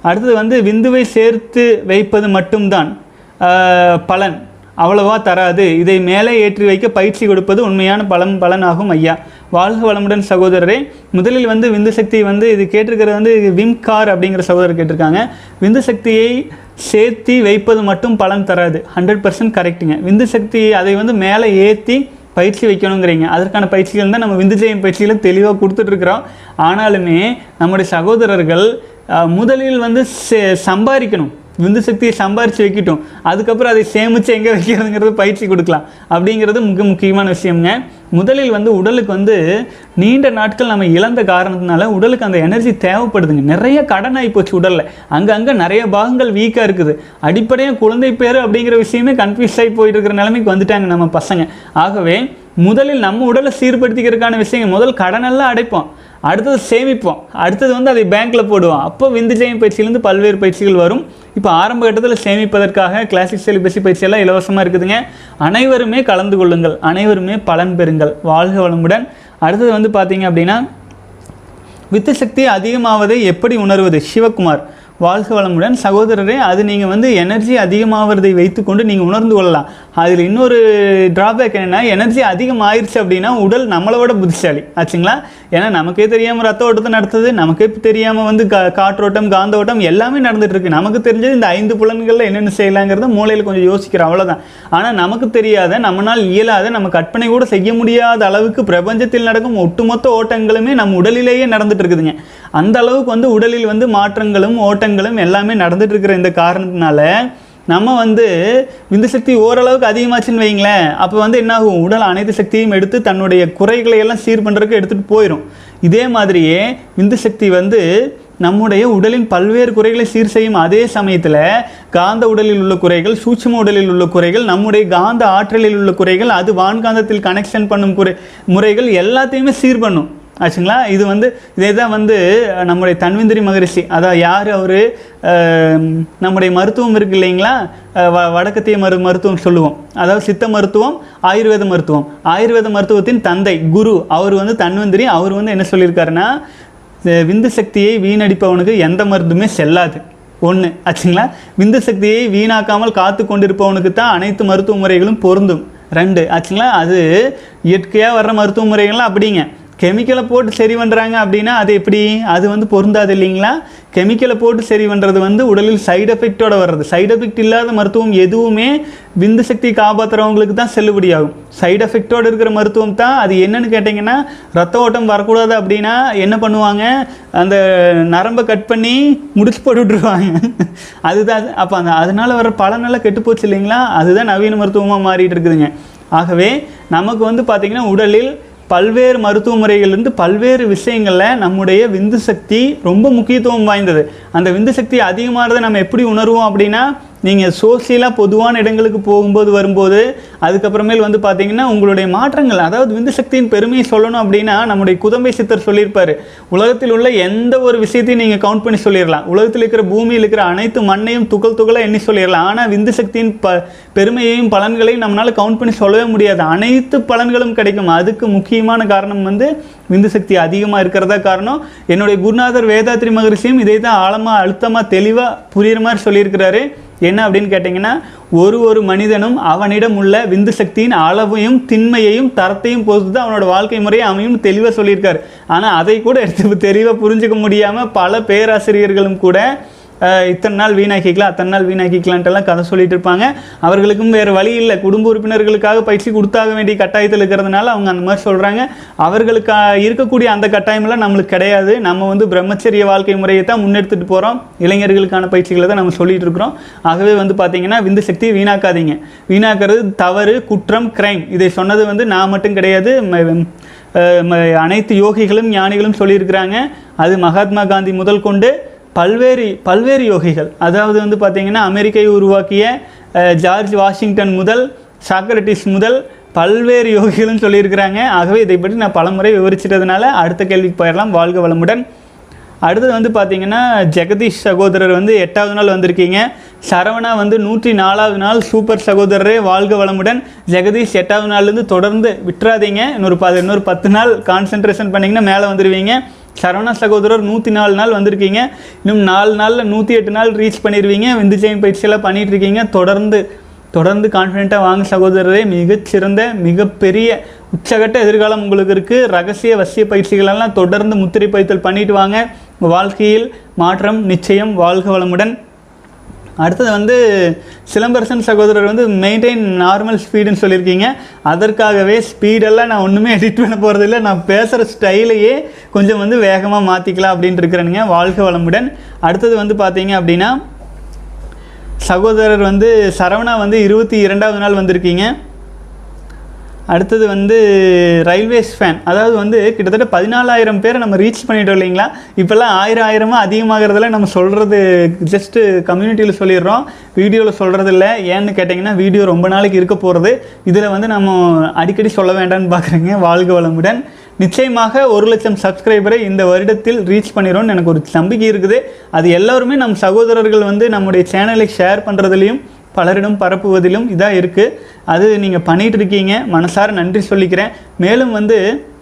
அடுத்தது வந்து விந்துவை சேர்த்து வைப்பது மட்டும்தான். பலன். அவ்வளவா தராது. இதை மேலே ஏற்றி வைக்க பயிற்சி கொடுப்பது உண்மையான பலன் பலனாகும் ஐயா. வாழ்க வளமுடன் சகோதரரே. முதலில் வந்து விந்து சக்தி வந்து இது கேட்டிருக்கிறது வந்து விம்கார் அப்படிங்கிற சகோதரர் கேட்டிருக்காங்க. விந்து சக்தியை சேர்த்தி வைப்பது மட்டும் பலன் தராது. ஹண்ட்ரட் பர்சன்ட் கரெக்டுங்க விந்து சக்தி அதை வந்து மேலே ஏற்றி பயிற்சி வைக்கணுங்கிறீங்க. அதற்கான பயிற்சிகள் தான் நம்ம விந்துஜெயம் பயிற்சிகளை தெளிவாக கொடுத்துட்ருக்குறோம் ஆனாலுமே நம்முடைய சகோதரர்கள் முதலில் வந்து சே- சம்பாதிக்கணும். விந்து சக்தியை சம்பாரித்து வைக்கட்டும். அதுக்கப்புறம் அதை சேமித்து எங்கே வைக்கிறதுங்கிறது பயிற்சி கொடுக்கலாம். அப்படிங்கிறது மிக முக்கியமான விஷயம்ங்க. முதலில் வந்து உடலுக்கு வந்து நீண்ட நாட்கள் நம்ம இழந்த காரணத்தினால உடலுக்கு அந்த எனர்ஜி தேவைப்படுதுங்க. நிறைய கடன் ஆகி போச்சு உடலில். அங்கங்கே நிறைய பாகங்கள் வீக்காக இருக்குது. அடிப்படையாக குழந்தை பேர் அப்படிங்கிற விஷயமே கன்ஃபியூஸ் ஆகி போயிட்டு இருக்கிற நிலைமைக்கு வந்துட்டாங்க நம்ம பசங்க. ஆகவே முதலில் நம்ம உடலை சீர்படுத்திக்கிறதுக்கான விஷயங்கள் முதல் கடனெல்லாம் அடைப்போம். அடுத்தது சேமிப்போம். அடுத்தது வந்து அதை பேங்க்கில் போடுவோம். அப்போ விந்துஜயம் பயிற்சியிலேருந்து பல்வேறு பயிற்சிகள் வரும். இப்போ ஆரம்ப கட்டத்தில் சேமிப்பதற்காக கிளாசிக் செலிபஸி பயிற்சியெல்லாம் இலவசமாக இருக்குதுங்க. அனைவருமே கலந்து கொள்ளுங்கள். அனைவருமே பலன் பெறுங்கள். வாழ்க வளமுடன். அடுத்தது வந்து பார்த்தீங்க அப்படின்னா வித்து சக்தி அதிகமாவதை எப்படி உணர்வது? சிவகுமார். வாழ்க வளமுடன். சகோதரரே அது நீங்கள் வந்து எனர்ஜி அதிகமாகிறதை வைத்துக்கொண்டு நீங்கள் உணர்ந்து கொள்ளலாம். அதில் இன்னொரு ட்ராபேக் என்னென்னா எனர்ஜி அதிகமாகிருச்சு அப்படின்னா உடல் நம்மளை விட புத்திசாலி. ஆச்சுங்களா? ஏன்னா நமக்கே தெரியாமல் ரத்த ஓட்டத்தை நடத்துது நமக்கே தெரியாமல் வந்து கா காற்றோட்டம் காந்த ஓட்டம் எல்லாமே நடந்துகிட்ருக்கு நமக்கு தெரிஞ்சது இந்த ஐந்து புலன்களில் என்னென்ன செய்யலாங்கிறத மூளையில் கொஞ்சம் யோசிக்கிறோம் அவ்வளோதான் ஆனால் நமக்கு தெரியாத நம்மனால் இயலாத நம்ம கற்பனை கூட செய்ய முடியாத அளவுக்கு பிரபஞ்சத்தில் நடக்கும் ஒட்டுமொத்த ஓட்டங்களுமே நம்ம உடலிலேயே நடந்துட்டு இருக்குதுங்க அந்த அளவுக்கு வந்து உடலில் வந்து மாற்றங்களும் ஓட்டங்களும் எல்லாமே நடந்துட்டு இருக்கிற இந்த காரணத்தினால நம்ம வந்து விந்து சக்தி ஓரளவுக்கு அதிகமாச்சுன்னு வைங்களேன். அப்போ வந்து என்ன ஆகும் உடல் அனைத்து சக்தியும் எடுத்து தன்னுடைய குறைகளை எல்லாம் சீர் பண்ணுறதுக்கு எடுத்துகிட்டு போயிடும் இதே மாதிரியே விந்து சக்தி வந்து நம்முடைய உடலின் பல்வேறு குறைகளை சீர் செய்யும் அதே சமயத்தில் காந்த உடலில் உள்ள குறைகள் சூட்சம உடலில் உள்ள குறைகள் நம்முடைய காந்த ஆற்றலில் உள்ள குறைகள் அது வான்காந்தத்தில் கனெக்ஷன் பண்ணும் குறை முறைகள் எல்லாத்தையுமே சீர் பண்ணும். ஆச்சுங்களா? இது வந்து இதே தான் வந்து நம்முடைய தன்வந்திரி மகரிஷி. அதான் யார் அவர்? நம்முடைய மருத்துவம் இருக்கு இல்லைங்களா? வ வடக்கத்திய மரு மருத்துவம் சொல்லுவோம். அதாவது சித்த மருத்துவம் ஆயுர்வேத மருத்துவம். ஆயுர்வேத மருத்துவத்தின் தந்தை குரு அவர் வந்து தன்வந்திரி. அவர் வந்து என்ன சொல்லியிருக்காருன்னா விந்து சக்தியை வீணடிப்பவனுக்கு எந்த மருந்துமே செல்லாது. ஒன்று ஆச்சுங்களா? விந்து சக்தியை வீணாக்காமல் காத்து கொண்டிருப்பவனுக்கு தான் அனைத்து மருத்துவ முறைகளும் பொருந்தும். ரெண்டு ஆச்சுங்களா? அது இயற்கையாக வர்ற மருத்துவ முறைகள்லாம் அப்படிங்க. கெமிக்கலை போட்டு சரி பண்ணுறாங்க அப்படின்னா அது எப்படி? அது வந்து பொருந்தாது இல்லைங்களா? கெமிக்கலை போட்டு சரி பண்ணுறது வந்து உடலில் சைடு எஃபெக்டோட வர்றது. சைடு எஃபெக்ட் இல்லாத மருத்துவம் எதுவுமே விந்து சக்தி காப்பாற்றுறவங்களுக்கு தான் செல்லுபடியாகும் சைடு எஃபெக்டோடு இருக்கிற மருத்துவம் தான். அது என்னன்னு கேட்டிங்கன்னா ரத்த ஓட்டம் வரக்கூடாது அப்படின்னா என்ன பண்ணுவாங்க? அந்த நரம்பை கட் பண்ணி முடிச்சு போட்டு விட்ருவாங்க *laughs* அதுதான். அப்போ அந்த அதனால் வர பலனெல்லாம் கெட்டுப்போச்சு இல்லைங்களா? அதுதான் நவீன மருத்துவமாக மாறிட்டு இருக்குதுங்க. ஆகவே நமக்கு வந்து பார்த்திங்கன்னா உடலில் பல்வேறு மருத்துவ முறைகள்லேருந்து பல்வேறு விஷயங்களில் நம்முடைய விந்து சக்தி ரொம்ப முக்கியத்துவம் வாய்ந்தது. அந்த விந்து சக்தி அதிகமாகிறத நம்ம எப்படி உணர்வோம் அப்படின்னா நீங்கள் சோசியலாக பொதுவான இடங்களுக்கு போகும்போது வரும்போது அதுக்கப்புறமேல் வந்து பார்த்தீங்கன்னா உங்களுடைய மாற்றங்கள் அதாவது விந்து சக்தியின் பெருமையை சொல்லணும் அப்படின்னா நம்முடைய குதம்பை சித்தர் சொல்லியிருப்பார். உலகத்தில் உள்ள எந்த ஒரு விஷயத்தையும் நீங்கள் கவுண்ட் பண்ணி சொல்லிடலாம். உலகத்தில் இருக்கிற பூமியில் இருக்கிற அனைத்து மண்ணையும் துகள் துகளாக எண்ணி சொல்லிடலாம். ஆனால் விந்து சக்தியின் ப பெருமையையும் பலன்களையும் நம்மளால் கவுண்ட் பண்ணி சொல்லவே முடியாது. அனைத்து பலன்களும் கிடைக்கும். அதுக்கு முக்கியமான காரணம் வந்து விந்து சக்தி அதிகமாக இருக்கிறதா காரணம் என்னுடைய குருநாதர் வேதாத்ரி மகரிஷியும் இதை தான் ஆழமாக அழுத்தமாக தெளிவாக புரியுற மாதிரி சொல்லியிருக்கிறாரு. என்ன அப்படின்னு கேட்டிங்கன்னா ஒரு ஒரு மனிதனும் அவனிடம் உள்ள விந்து சக்தியின் அளவையும் திண்மையையும் தரத்தையும் பொறுத்து தான் அவனோட வாழ்க்கை முறையை அமையும் தெளிவாக சொல்லியிருக்காரு. ஆனால் அதை கூட எடுத்து தெளிவாக புரிஞ்சுக்க முடியாமல் பல பேராசிரியர்களும் கூட இத்தனை நாள் வீணாக்கிக்கலாம் அத்தனை நாள் வீணாக்கிக்கலான்ட்டுலாம் கதை சொல்லிட்டு இருப்பாங்க. அவர்களுக்கும் வேறு வழி இல்லை. குடும்ப உறுப்பினர்களுக்காக பயிற்சி கொடுத்தாக வேண்டிய கட்டாயத்தில் இருக்கிறதுனால அவங்க அந்த மாதிரி சொல்கிறாங்க அவர்களுக்கு இருக்கக்கூடிய அந்த கட்டாயமெல்லாம் நம்மளுக்கு கிடையாது. நம்ம வந்து பிரம்மச்சரிய வாழ்க்கை முறையை தான் முன்னெடுத்துட்டு போகிறோம் இளைஞர்களுக்கான பயிற்சிகளை தான் நம்ம சொல்லிட்டு இருக்கிறோம். ஆகவே வந்து பார்த்தீங்கன்னா விந்து சக்தியை வீணாக்காதீங்க. வீணாக்கிறது தவறு குற்றம் கிரைம் இதை சொன்னது வந்து நான் மட்டும் கிடையாது. ம- ம- அனைத்து யோகிகளும் ஞானிகளும் சொல்லியிருக்கிறாங்க. அது மகாத்மா காந்தி முதல் கொண்டு பல்வேறு பல்வேறு யோகிகள். அதாவது வந்து பார்த்தீங்கன்னா அமெரிக்கை உருவாக்கிய ஜார்ஜ் வாஷிங்டன் முதல் சாக்ரட்டிஸ் முதல் பல்வேறு யோகிகளும் சொல்லியிருக்கிறாங்க. ஆகவே இதை பற்றி நான் பலமுறை விவரிச்சிட்டதுனால அடுத்த கேள்விக்கு போயிடலாம். வாழ்க வளமுடன். அடுத்தது வந்து பார்த்தீங்கன்னா ஜெகதீஷ் சகோதரர் வந்து எட்டாவது நாள் வந்திருக்கீங்க. சரவணா வந்து நூற்றி நாலாவது நாள் சூப்பர் சகோதரரே. வாழ்க வளமுடன். ஜெகதீஷ் எட்டாவது நாள்லேருந்து தொடர்ந்து விட்டுறாதீங்க. இன்னொரு ப இன்னொரு பத்து நாள் கான்சென்ட்ரேஷன் பண்ணிங்கன்னா மேலே வந்துடுவீங்க சரவணா சகோதரர் நூற்றி நாலு நாள் வந்திருக்கீங்க. இன்னும் நாலு நாளில் நூற்றி எட்டு நாள் ரீச் பண்ணிடுவீங்க விந்துஜெயம் பயிற்சியெல்லாம் பண்ணிகிட்ருக்கீங்க தொடர்ந்து தொடர்ந்து கான்ஃபிடென்ட்டாக வாங்க சகோதரரே. மிகச்சிறந்த மிகப்பெரிய உச்சகட்ட எதிர்காலம் உங்களுக்கு இருக்குது ரகசிய வசிய பயிற்சிகளெல்லாம் தொடர்ந்து முத்திரை பயிற்சல் பண்ணிட்டு வாங்க. உங்கள் வாழ்க்கையில் மாற்றம் நிச்சயம் வாழ்க வளமுடன். அடுத்தது வந்து சிலம்பரசன் சகோதரர் வந்து மெயின்டைன் நார்மல் ஸ்பீடுன்னு சொல்லியிருக்கீங்க. அதற்காகவே ஸ்பீடெல்லாம் நான் ஒன்றுமே எடிட் பண்ண போகிறதில்ல நான் பேசுகிற ஸ்டைலையே கொஞ்சம் வந்து வேகமாக மாற்றிக்கலாம் அப்படின்ட்டு இருக்கிறேனுங்க. வாழ்க வளமுடன். அடுத்தது வந்து பார்த்தீங்க அப்படின்னா சகோதரர் வந்து சரவணா வந்து இருபத்தி இரண்டாவது நாள் வந்திருக்கீங்க. அடுத்தது வந்து ரயில்வேஸ் ஃபேன் அதாவது வந்து கிட்டத்தட்ட பதினாலாயிரம் பேரை நம்ம ரீச் பண்ணிட்டோம் இல்லைங்களா? இப்போல்லாம் ஆயிரம் ஆயிரமாக அதிகமாகிறதுல நம்ம சொல்கிறது ஜஸ்ட்டு கம்யூனிட்டியில் சொல்லிடுறோம். வீடியோவில் சொல்கிறது இல்லை ஏன்னு கேட்டிங்கன்னா வீடியோ ரொம்ப நாளைக்கு இருக்க போகிறது இதில் வந்து நம்ம அடிக்கடி சொல்ல வேண்டாம்னு பார்க்குறேங்க வாழ்க வளமுடன். நிச்சயமாக ஒரு லட்சம் சப்ஸ்கிரைபரை இந்த வருடத்தில் ரீச் பண்ணிடும்னு எனக்கு ஒரு நம்பிக்கை இருக்குது. அது எல்லோருமே நம் சகோதரர்கள் வந்து நம்முடைய சேனலை ஷேர் பண்ணுறதுலையும் பலரிடம் பரப்புவதிலும் இதாக இருக்குது அது நீங்கள் பண்ணிகிட்ருக்கீங்க மனசார நன்றி சொல்லிக்கிறேன். மேலும் வந்து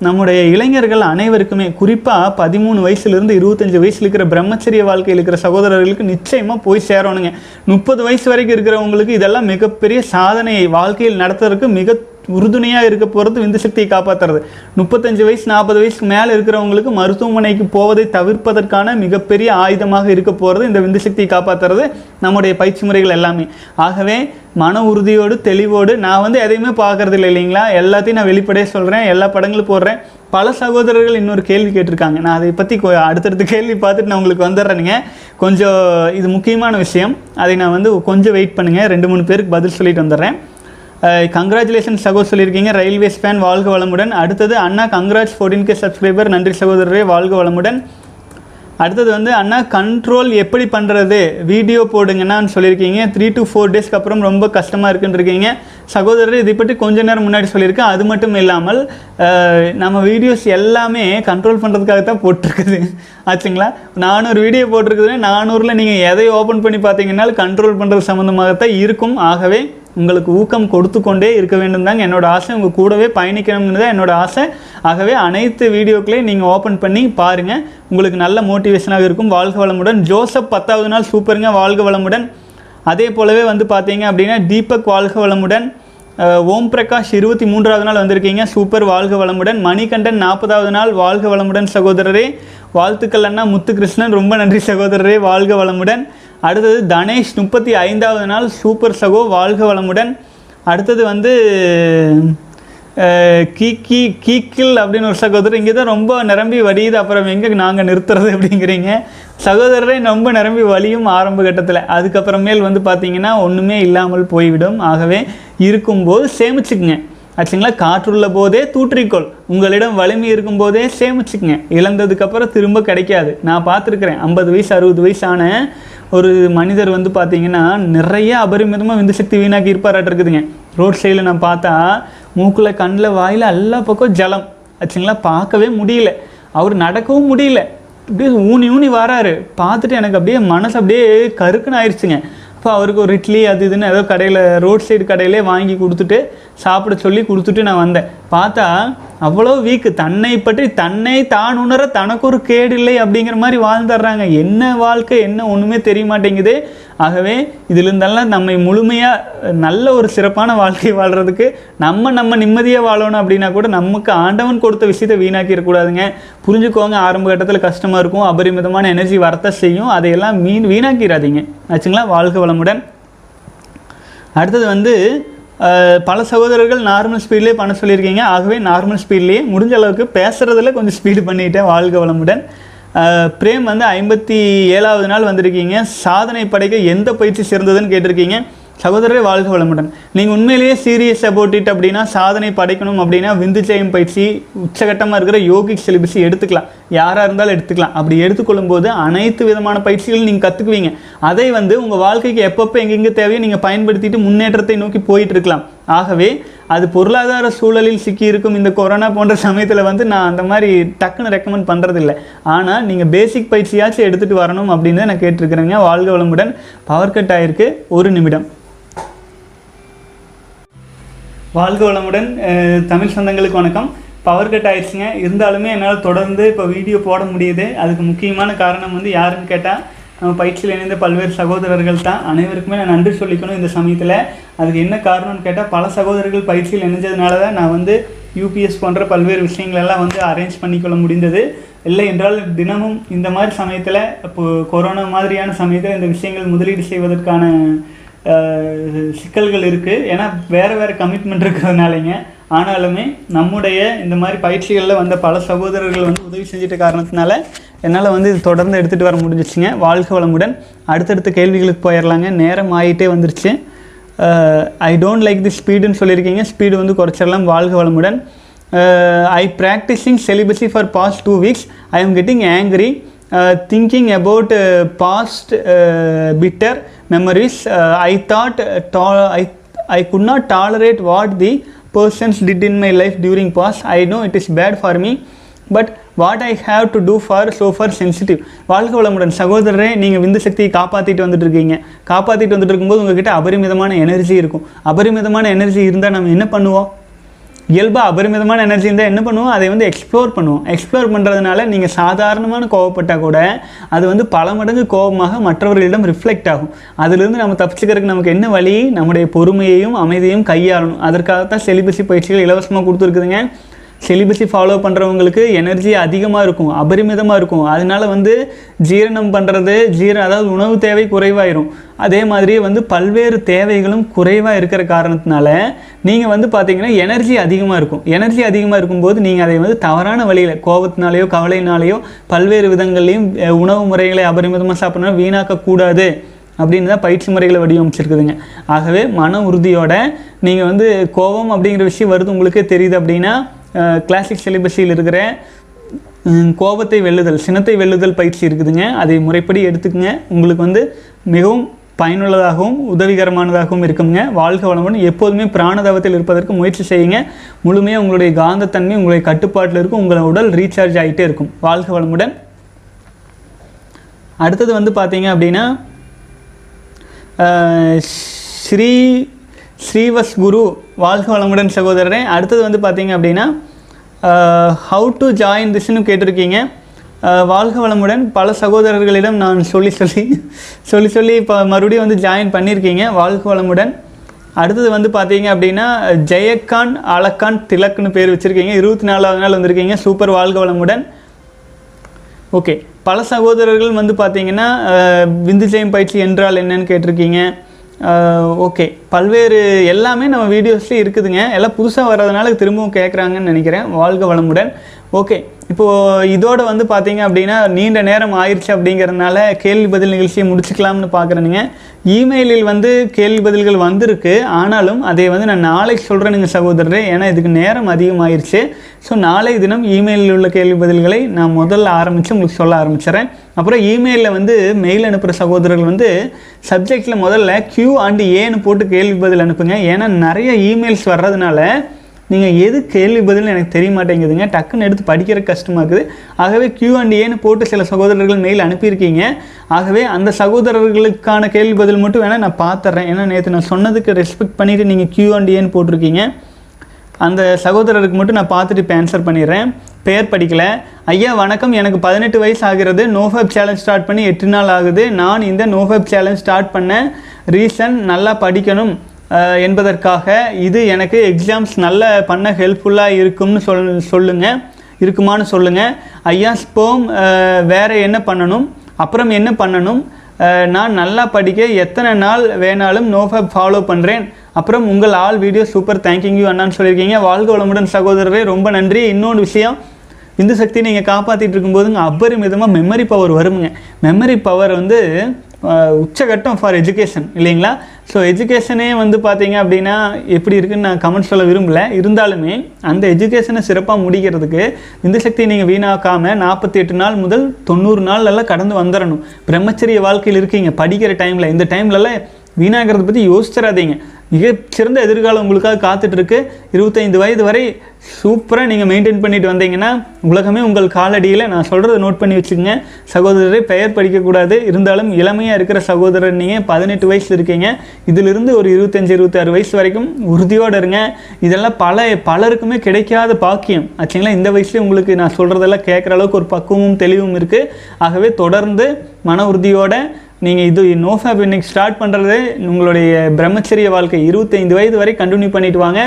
நம்முடைய இளைஞர்கள் அனைவருக்குமே குறிப்பாக பதிமூணு வயசுலேருந்து இருபத்தஞ்சி வயசில் இருக்கிற பிரம்மச்சரிய வாழ்க்கையில் இருக்கிற சகோதரர்களுக்கு நிச்சயமாக போய் சேரணுங்க. முப்பது வயசு வரைக்கும் இருக்கிறவங்களுக்கு இதெல்லாம் மிகப்பெரிய சாதனையை வாழ்க்கையில் நடத்துறதுக்கு மிக உறுதுணையாக இருக்க போகிறது விந்து சக்தியை காப்பாற்றுறது முப்பத்தஞ்சு வயசு நாற்பது வயசுக்கு மேலே இருக்கிறவங்களுக்கு மருத்துவமனைக்கு போவதை தவிர்ப்பதற்கான மிகப்பெரிய ஆயுதமாக இருக்க போகிறது இந்த விந்து சக்தியை காப்பாற்றுறது நம்முடைய பயிற்சி முறைகள் எல்லாமே. ஆகவே மன உறுதியோடு தெளிவோடு நான் வந்து எதையுமே பார்க்கறது இல்லை இல்லைங்களா? எல்லாத்தையும் நான் வெளிப்படையாக சொல்கிறேன் எல்லா படங்களும் போடுறேன். பல சகோதரர்கள் இன்னொரு கேள்வி கேட்டிருக்காங்க. நான் அதை பற்றி அடுத்தடுத்த கேள்வி பார்த்துட்டு நான் உங்களுக்கு வந்துடுறேனுங்க. கொஞ்சம் இது முக்கியமான விஷயம். அதை நான் வந்து கொஞ்சம் வெயிட் பண்ணுங்கள் ரெண்டு மூணு பேருக்கு பதில் சொல்லிட்டு வந்துடுறேன். கங்க்ராச்சுலேஷன் சகோ சொல்லியிருக்கீங்க. ரயில்வேஸ் ஃபேன் வாழ்க வளமுடன். அடுத்தது அண்ணா கங்க்ராட்ஸ் ஃபோர்டீன் கே சப்ஸ்கிரைபர் நன்றி சகோதரரே வாழ்க வளமுடன். அடுத்தது வந்து அண்ணா கண்ட்ரோல் எப்படி பண்ணுறது வீடியோ போடுங்கண்ணான்னு சொல்லியிருக்கீங்க. த்ரீ டு ஃபோர் டேஸ்க்கு அப்புறம் ரொம்ப கஷ்டமாக இருக்குன்றிருக்கீங்க சகோதரர் இதை பற்றி கொஞ்ச நேரம் முன்னாடி சொல்லியிருக்கேன். அது மட்டும் இல்லாமல் நம்ம வீடியோஸ் எல்லாமே கண்ட்ரோல் பண்ணுறதுக்காக தான் போட்டிருக்குது. ஆச்சுங்களா? நானூறு வீடியோ போட்டிருக்குதுன்னா நானூறில் நீங்கள் எதை ஓப்பன் பண்ணி பார்த்தீங்கன்னாலும் கண்ட்ரோல் பண்ணுறது சம்மந்தமாக தான் இருக்கும். ஆகவே உங்களுக்கு ஊக்கம் கொடுத்து கொண்டே இருக்க வேண்டும் தாங்க. என்னோட ஆசை உங்கள் கூடவே பயணிக்கணும்னு தான் என்னோட ஆசை. ஆகவே அனைத்து வீடியோக்களையும் நீங்கள் ஓப்பன் பண்ணி பாருங்கள் உங்களுக்கு நல்ல மோட்டிவேஷனாக இருக்கும். வாழ்க வளமுடன். ஜோசப் பத்தாவது நாள் சூப்பருங்க. வாழ்க வளமுடன். அதே போலவே வந்து பார்த்தீங்க அப்படின்னா தீபக் வாழ்க வளமுடன். ஓம் பிரகாஷ் இருபத்தி மூன்றாவது நாள் வந்திருக்கீங்க. சூப்பர். வாழ்க வளமுடன். மணிகண்டன் நாற்பதாவது நாள். வாழ்க வளமுடன் சகோதரரே. வாழ்த்துக்கள் அண்ணா. முத்துகிருஷ்ணன் ரொம்ப நன்றி சகோதரரே. வாழ்க வளமுடன். அடுத்தது தனேஷ் முப்பத்தி ஐந்தாவது நாள் சூப்பர் சகோ வாழ்க வளமுடன். அடுத்தது வந்து கீக்கி கீக்கில் அப்படின்னு ஒரு சகோதரர். இங்கே தான் ரொம்ப நிரம்பி வடியுது. அப்புறம் எங்கே நாங்கள் நிறுத்துறது அப்படிங்கிறீங்க. சகோதரரை ரொம்ப நிரம்பி வலியும் ஆரம்ப கட்டத்தில். அதுக்கப்புறமேல் வந்து பார்த்தீங்கன்னா ஒன்றுமே இல்லாமல் போய்விடும். ஆகவே இருக்கும்போது சேமிச்சுக்குங்க. ஆச்சுங்களா? காற்றுள்ள போதே தூற்றிக்கோள். உங்களிடம் வலிமை இருக்கும் போதே சேமிச்சுக்குங்க. இழந்ததுக்கப்புறம் திரும்ப கிடைக்காது. நான் பார்த்துருக்குறேன். ஐம்பது வயசு அறுபது வயசான ஒரு மனிதர் வந்து பார்த்தீங்கன்னா நிறைய அபரிமிதமாக விந்து சக்தி வீணாக்கி இருப்பாராட்டு இருக்குதுங்க. ரோட் சைடில் நான் பார்த்தா மூக்கில் கண்ணில் வாயில் எல்லா பக்கம் ஜலம். ஆச்சுங்களா? பார்க்கவே முடியல. அவர் நடக்கவும் முடியல. அப்படியே ஊனி ஊனி வராரு. பார்த்துட்டு எனக்கு அப்படியே மனசு அப்படியே கருக்குன்னு ஆயிடுச்சுங்க. அப்போ அவருக்கு ஒரு இட்லி அது இதுன்னு ஏதோ கடையில் ரோட் சைடு கடையிலே வாங்கி கொடுத்துட்டு சாப்பிட சொல்லி கொடுத்துட்டு நான் வந்தேன். பார்த்தா அவ்வளோ வீக்கு. தன்னை பற்றி தன்னை தான் உணர தனக்கு ஒரு கேடு இல்லை அப்படிங்கிற மாதிரி வாழ்ந்துடுறாங்க. என்ன வாழ்க்கை என்ன ஒன்றுமே தெரிய மாட்டேங்குது ஆகவே இதிலிருந்தெல்லாம் நம்மை முழுமையாக நல்ல ஒரு சிறப்பான வாழ்க்கை வாழ்கிறதுக்கு நம்ம நம்ம நிம்மதியாக வாழணும் அப்படின்னா கூட நமக்கு ஆண்டவன் கொடுத்த விஷயத்தை வீணாக்கிடக்கூடாதுங்க. புரிஞ்சுக்கோங்க ஆரம்ப கட்டத்தில் கஷ்டமாக இருக்கும் அபரிமிதமான எனர்ஜி வரத்த செய்யும். அதையெல்லாம் மீன் வீணாக்கிடாதீங்க. ஆச்சுங்களா? வாழ்க வளமுடன். அடுத்தது வந்து பல சகோதரர்கள் நார்மல் ஸ்பீட்லேயே பண்ண சொல்லியிருக்கீங்க. ஆகவே நார்மல் ஸ்பீட்லேயே முடிஞ்ச அளவுக்கு பேசுகிறதுல கொஞ்சம் ஸ்பீடு பண்ணிட்டேன் வாழ்க வளமுடன். பிரேம் வந்து ஐம்பத்தி ஏழாவது நாள் வந்திருக்கீங்க. சாதனை படைக்க எந்த பயிற்சி சிறந்ததுன்னு கேட்டிருக்கீங்க. சகோதரரை வாழ்க வளமுடன். நீங்கள் உண்மையிலேயே சீரியஸ் அபவுட் இட் அப்படின்னா சாதனை படைக்கணும் அப்படின்னா விந்து ஜெயம் பயிற்சி உச்சகட்டமாக இருக்கிற யோகிக் சிலிபஸை எடுத்துக்கலாம். யாராக இருந்தாலும் எடுத்துக்கலாம். அப்படி எடுத்துக்கொள்ளும் போது அனைத்து விதமான பயிற்சிகளும் நீங்கள் கற்றுக்குவீங்க அதை வந்து உங்கள் வாழ்க்கைக்கு எப்பப்போ எங்கெங்கே தேவையோ நீங்கள் பயன்படுத்திட்டு முன்னேற்றத்தை நோக்கி போயிட்டு இருக்கலாம். ஆகவே அது பொருளாதார சூழலில் சிக்கி இருக்கும் இந்த கொரோனா போன்ற சமயத்தில் வந்து நான் அந்த மாதிரி டக்குன்னு ரெக்கமெண்ட் பண்ணுறதில்ல ஆனால் நீங்கள் பேசிக் பயிற்சியாச்சும் எடுத்துகிட்டு வரணும் அப்படின்னு தான் நான் கேட்டிருக்கிறேங்க. வாழ்க வளமுடன். பவர் கட் ஆயிருக்கு. ஒரு நிமிடம். வாழ்க வளமுடன். தமிழ் சொந்தங்களுக்கு வணக்கம். பவர் கட் ஆயிடுச்சுங்க. இருந்தாலுமே என்னால் தொடர்ந்து இப்போ வீடியோ போட முடியுது. அதுக்கு முக்கியமான காரணம் வந்து யாருன்னு கேட்டால் நம்ம பயிற்சியில் இணைந்த பல்வேறு சகோதரர்கள் தான். அனைவருக்குமே நான் நன்றி சொல்லிக்கணும் இந்த சமயத்தில். அதுக்கு என்ன காரணம்னு கேட்டால் பல சகோதரர்கள் பயிற்சியில் இணைஞ்சதுனால தான் நான் வந்து யூபிஎஸ் போன்ற பல்வேறு விஷயங்களெல்லாம் வந்து அரேஞ்ச் பண்ணிக்கொள்ள முடிந்தது. இல்லை என்றால் தினமும் இந்த மாதிரி சமயத்தில் இப்போ கொரோனா மாதிரியான சமயத்தில் இந்த விஷயங்கள் முதலீடு செய்வதற்கான சிக்கல்கள் இருக்குது ஏன்னா வேறு வேறு கமிட்மெண்ட் இருக்கிறதுனாலங்க. ஆனாலுமே நம்முடைய இந்த மாதிரி பயிற்சிகளில் வந்த பல சகோதரர்கள் வந்து உதவி செஞ்சிட்ட காரணத்தினால என்னால் வந்து இது தொடர்ந்து எடுத்துகிட்டு வர முடிஞ்சிச்சுங்க. வாழ்க வளமுடன். அடுத்தடுத்த கேள்விகளுக்கு போயிடலாங்க நேரம் ஆகிட்டே வந்துருச்சு. ஐ டோன்ட் லைக் தி ஸ்பீடுன்னு சொல்லியிருக்கீங்க. ஸ்பீடு வந்து குறைச்சிடலாம். வாழ்க வளமுடன். I practising celibacy for past two weeks I am getting angry thinking about past bitter memories I thought I I could not tolerate what the persons did in my life during past. I know it is bad for me, but what I have to do for so for sensitive வாழ்க வளமுடன். சகோதரரே நீங்கள் விந்து சக்தியை காப்பாற்றிட்டு வந்துட்டு இருக்கீங்க காப்பாற்றிட்டு வந்துட்டு இருக்கும்போது உங்ககிட்ட அபரிமிதமான எனர்ஜி இருக்கும். அபரிமிதமான எனர்ஜி இருந்தால் நம்ம என்ன பண்ணுவோம்? இயல்பாக அபரிமிதமான எனர்ஜி இருந்தால் என்ன பண்ணுவோம்? அதை வந்து எக்ஸ்ப்ளோர் பண்ணுவோம். எக்ஸ்ப்ளோர் பண்ணுறதுனால நீங்கள் சாதாரணமான கோவப்பட்டால் கூட அது வந்து பல மடங்கு கோபமாக மற்றவர்களிடம் ரிஃப்ளெக்ட் ஆகும். அதிலிருந்து நம்ம தப்பிச்சுக்கிறதுக்கு நமக்கு என்ன வழி? நம்முடைய பொறுமையையும் அமைதியையும் கையாளணும். அதற்காகத்தான் செலிபஸி பயிற்சிகள் இலவசமாக கொடுத்துருக்குதுங்க. செலிபஸி ஃபாலோ பண்ணுறவங்களுக்கு எனர்ஜி அதிகமாக இருக்கும் அபரிமிதமாக இருக்கும். அதனால வந்து ஜீரணம் பண்ணுறது ஜீர அதாவது உணவு தேவை குறைவாயிரும். அதே மாதிரி வந்து பல்வேறு தேவைகளும் குறைவாக இருக்கிற காரணத்தினால நீங்கள் வந்து பார்த்தீங்கன்னா எனர்ஜி அதிகமாக இருக்கும். எனர்ஜி அதிகமாக இருக்கும்போது நீங்கள் அதை வந்து தவறான வழியில் கோபத்தினாலேயோ கவலையினாலேயோ பல்வேறு விதங்கள்லையும் உணவு முறைகளை அபரிமிதமாக சாப்பிடணும் வீணாக்கக்கூடாது அப்படின்னு தான் பயிற்சி முறைகளை வடிவமைச்சிருக்குதுங்க. ஆகவே மன உறுதியோட நீங்கள் வந்து கோபம் அப்படிங்கிற விஷயம் வருது உங்களுக்கே தெரியுது அப்படின்னா கிளாசிக் சிலிபஸில் இருக்கிற கோபத்தை வெல்லுதல் சினத்தை வெல்லுதல் பயிற்சி இருக்குதுங்க. அதை முறைப்படி எடுத்துக்கங்க. உங்களுக்கு வந்து மிகவும் பயனுள்ளதாகவும் உதவிகரமானதாகவும் இருக்குங்க. வாழ்க வளமுடன் எப்போதுமே பிராணதவத்தில் இருப்பதற்கு முயற்சி செய்யுங்க. முழுமையாக உங்களுடைய காந்தத்தன்மை உங்களுடைய கட்டுப்பாட்டில் இருக்கும் உங்களோட உடல் ரீசார்ஜ் ஆகிட்டே இருக்கும். வாழ்க வளமுடன். அடுத்தது வந்து பார்த்தீங்க அப்படின்னா ஸ்ரீ ஸ்ரீவஸ் குரு வாழ்க வளமுடன் சகோதரரே அடுத்தது வந்து பார்த்தீங்க அப்படின்னா ஹவு டு ஜாயின் திஸ்னு கேட்டிருக்கீங்க. வாழ்க வளமுடன் பல சகோதரர்களிடம் நான் சொல்லி சொல்லி சொல்லி சொல்லி இப்போ மறுபடியும் வந்து ஜாயின் பண்ணியிருக்கீங்க. வாழ்க வளமுடன். அடுத்தது வந்து பார்த்தீங்க அப்படின்னா ஜெயக்கான் அலக்கான் திலக்னு பேர் வச்சுருக்கீங்க. இருபத்தி நாலாவது நாள் வந்திருக்கீங்க. சூப்பர் வாழ்க வளமுடன். ஓகே பல சகோதரர்கள் வந்து பார்த்தீங்கன்னா விந்து ஜெயம் பயிற்சி என்றால் என்னன்னு கேட்டிருக்கீங்க. ஓகே. பல்வேறு எல்லாமே நம்ம வீடியோஸ்லேயும் இருக்குதுங்க. எல்லாம் புதுசாக வர்றதுனால திரும்பவும் கேட்குறாங்கன்னு நினைக்கிறேன். வாழ்க வளமுடன். ஓகே இப்போது இதோட வந்து பார்த்தீங்க அப்படின்னா நீண்ட நேரம் ஆயிடுச்சு அப்படிங்கிறதுனால கேள்வி பதில் நிகழ்ச்சியை முடிச்சுக்கலாம்னு பார்க்குறேனுங்க இமெயிலில் வந்து கேள்வி பதில்கள் வந்திருக்கு. ஆனாலும் அதை வந்து நான் நாளைக்கு சொல்கிறேனுங்க சகோதரரே. ஏன்னா இதுக்கு நேரம் அதிகமாயிருச்சு. ஸோ நாளை தினம் இமெயிலில் உள்ள கேள்வி பதில்களை நான் முதல்ல ஆரம்பித்து உங்களுக்கு சொல்ல ஆரம்பிச்சிடுறேன். அப்புறம் இமெயிலில் வந்து மெயில் அனுப்புகிற சகோதரர்கள் வந்து சப்ஜெக்டில் முதல்ல கியூ அண்டு ஏன்னு போட்டு கேள்வி பதில் அனுப்புங்க. ஏன்னா நிறைய இமெயில்ஸ் வர்றதுனால நீங்கள் எது கேள்வி பதில்னு எனக்கு தெரிய மாட்டேங்குதுங்க டக்குன்னு எடுத்து படிக்கிற கஷ்டமாக இருக்குது. ஆகவே க்யூ அண்ட் ஏன்னு போட்டு சில சகோதரர்கள் மெயில் அனுப்பியிருக்கீங்க. ஆகவே அந்த சகோதரர்களுக்கான கேள்வி பதில் மட்டும் வேணால் நான் பார்த்துட்றேன் ஏன்னா நேற்று நான் சொன்னதுக்கு ரெஸ்பெக்ட் பண்ணிவிட்டு நீங்கள் க்யூ அண்ட் ஏன்னு போட்டிருக்கீங்க. அந்த சகோதரருக்கு மட்டும் நான் பார்த்துட்டு இப்போ ஆன்சர் பண்ணிடுறேன் பெயர் படிக்கலை. ஐயா வணக்கம். எனக்கு பதினெட்டு வயசு ஆகிறது. நோஃபேப் சேலஞ்ச் ஸ்டார்ட் பண்ணி எட்டு நாள் ஆகுது. நான் இந்த நோஃபேப் சேலஞ்ச் ஸ்டார்ட் பண்ண ரீசன் நல்லா படிக்கணும். என்பதற்காக இது எனக்கு எக்ஸாம்ஸ் நல்லா பண்ண ஹெல்ப்ஃபுல்லாக இருக்கும்னு சொல் சொல்லுங்கள் இருக்குமான்னு சொல்லுங்கள் ஐயா ஸ்போம் வேறு என்ன பண்ணணும்? அப்புறம் என்ன பண்ணணும்? நான் நல்லா படிக்க எத்தனை நாள் வேணாலும் நோஃபேப் ஃபாலோ பண்ணுறேன் அப்புறம் உங்கள் ஆல் வீடியோ சூப்பர் தேங்க்யூ அண்ணான்னு சொல்லியிருக்கீங்க. வாழ்க வளமுடன் சகோதரரே ரொம்ப நன்றி. இன்னொன்று விஷயம் இந்து சக்தி நீங்கள் காப்பாற்றிட்டு இருக்கும்போதுங்க அபரிமிதமாக மெமரி பவர் வருமுங்க. மெமரி பவர் வந்து உச்சகட்டம் ஃபார் எஜுகேஷன் இல்லைங்களா? ஸோ எஜுகேஷனே வந்து பார்த்தீங்க அப்படின்னா எப்படி இருக்குன்னு நான் கமெண்ட் சொல்ல விரும்பல. இருந்தாலுமே அந்த எஜுகேஷனை சிறப்பாக முடிக்கிறதுக்கு இந்த சக்தியை நீங்கள் வீணாக்காமல் நாற்பத்தி எட்டு நாள் முதல் தொண்ணூறு நாள் எல்லாம் கடந்து வந்துடணும் பிரம்மச்சரிய வாழ்க்கையில் இருக்கீங்க. படிக்கிற டைமில் இந்த டைம்லலாம் வீணாகிறத பற்றி யோசிச்சிடாதீங்க. மிகச்சிறந்த எதிர்காலம் உங்களுக்காக காத்துட்ருக்கு. இருபத்தைந்து வயது வரை சூப்பராக நீங்கள் மெயின்டைன் பண்ணிட்டு வந்தீங்கன்னா உலகமே உங்கள் காலடியில் நான் சொல்கிறத நோட் பண்ணி வச்சுக்கோங்க. சகோதரரை பெயர் படிக்கக்கூடாது. இருந்தாலும் இளமையாக இருக்கிற சகோதரர் நீங்கள் பதினெட்டு வயசு இருக்கீங்க. இதிலிருந்து ஒரு இருபத்தஞ்சி இருபத்தாறு வயசு வரைக்கும் உறுதியோடு இருங்க. இதெல்லாம் பல பலருக்குமே கிடைக்காத பாக்கியம். ஆச்சுங்களா? இந்த வயசுலேயே உங்களுக்கு நான் சொல்கிறதெல்லாம் கேட்குற அளவுக்கு ஒரு பக்குவமும் தெளிவும் இருக்குது ஆகவே தொடர்ந்து மன உறுதியோட நீங்கள் இது நோஃபேப் இன்னைக்கு ஸ்டார்ட் பண்ணுறது உங்களுடைய பிரம்மச்சரிய வாழ்க்கை. இருபத்தைந்து வயது வரை கண்டினியூ பண்ணிட்டு வாங்க.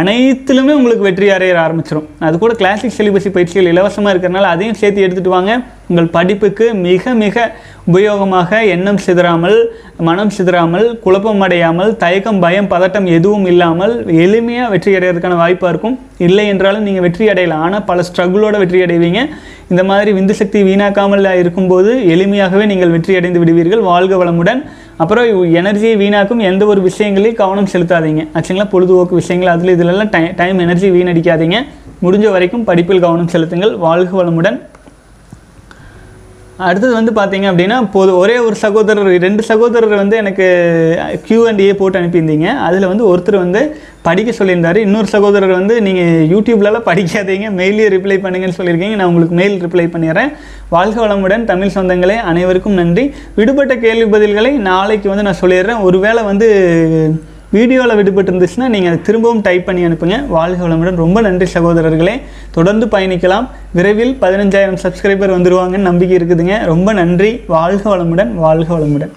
அனைத்துலுமே உங்களுக்கு வெற்றி அறைய ஆரம்பிச்சிடும் அது கூட கிளாசிக் சிலிபஸி பயிற்சிகள் இலவசமாக இருக்கிறனால அதையும் சேர்த்து எடுத்துகிட்டு வாங்க. உங்கள் படிப்புக்கு மிக மிக உபயோகமாக எண்ணம் சிதறாமல் மனம் சிதறாமல் குழப்பம் அடையாமல் தயக்கம் பயம் பதட்டம் எதுவும் இல்லாமல் எளிமையாக வெற்றி அடைகிறதுக்கான வாய்ப்பாக இருக்கும். இல்லை என்றாலும் நீங்கள் வெற்றி அடையலாம். ஆனால் பல ஸ்ட்ரகுளோட வெற்றி அடைவீங்க. இந்த மாதிரி விந்து சக்தி வீணாக்காமல் இருக்கும்போது எளிமையாகவே நீங்கள் வெற்றி அடைந்து விடுவீர்கள். வாழ்க வளமுடன். அப்புறம் எனர்ஜியை வீணாக்கும் எந்த ஒரு விஷயங்களையும் கவனம் செலுத்தாதீங்க. ஆக்சுவலாக பொழுதுபோக்கு விஷயங்கள் அதில் இதிலெல்லாம் டை டைம் எனர்ஜி வீணடிக்காதீங்க. முடிஞ்ச வரைக்கும் படிப்பில் கவனம் செலுத்துங்கள். வாழ்க வளமுடன். அடுத்தது வந்து பார்த்தீங்க அப்படின்னா போது ஒரே ஒரு சகோதரர் ரெண்டு சகோதரர் வந்து எனக்கு கியூ அண்ட் ஏ போட்டு அனுப்பியிருந்தீங்க. அதில் வந்து ஒருத்தர் வந்து படிக்க சொல்லியிருந்தாரு. இன்னொரு சகோதரர் வந்து நீங்கள் யூடியூப்லலாம் படிக்காதீங்க. மெயிலே ரிப்ளை பண்ணுங்கன்னு சொல்லியிருக்கீங்க. நான் உங்களுக்கு மெயில் ரிப்ளை பண்ணிடுறேன். வாழ்க வளமுடன் தமிழ் சொந்தங்களே அனைவருக்கும் நன்றி. விடுபட்ட கேள்வி பதில்களை நாளைக்கு வந்து நான் சொல்லிடுறேன். ஒருவேளை வந்து வீடியோவில் விடுபட்டு இருந்துச்சுன்னா நீங்கள் அதை திரும்பவும் டைப் பண்ணி அனுப்புங்க. வாழ்க வளமுடன். ரொம்ப நன்றி சகோதரர்களே. தொடர்ந்து பயணிக்கலாம். விரைவில் பதினஞ்சாயிரம் சப்ஸ்கிரைபர் வந்துருவாங்கன்னு நம்பிக்கை இருக்குதுங்க. ரொம்ப நன்றி. வாழ்க வளமுடன். வாழ்க வளமுடன்.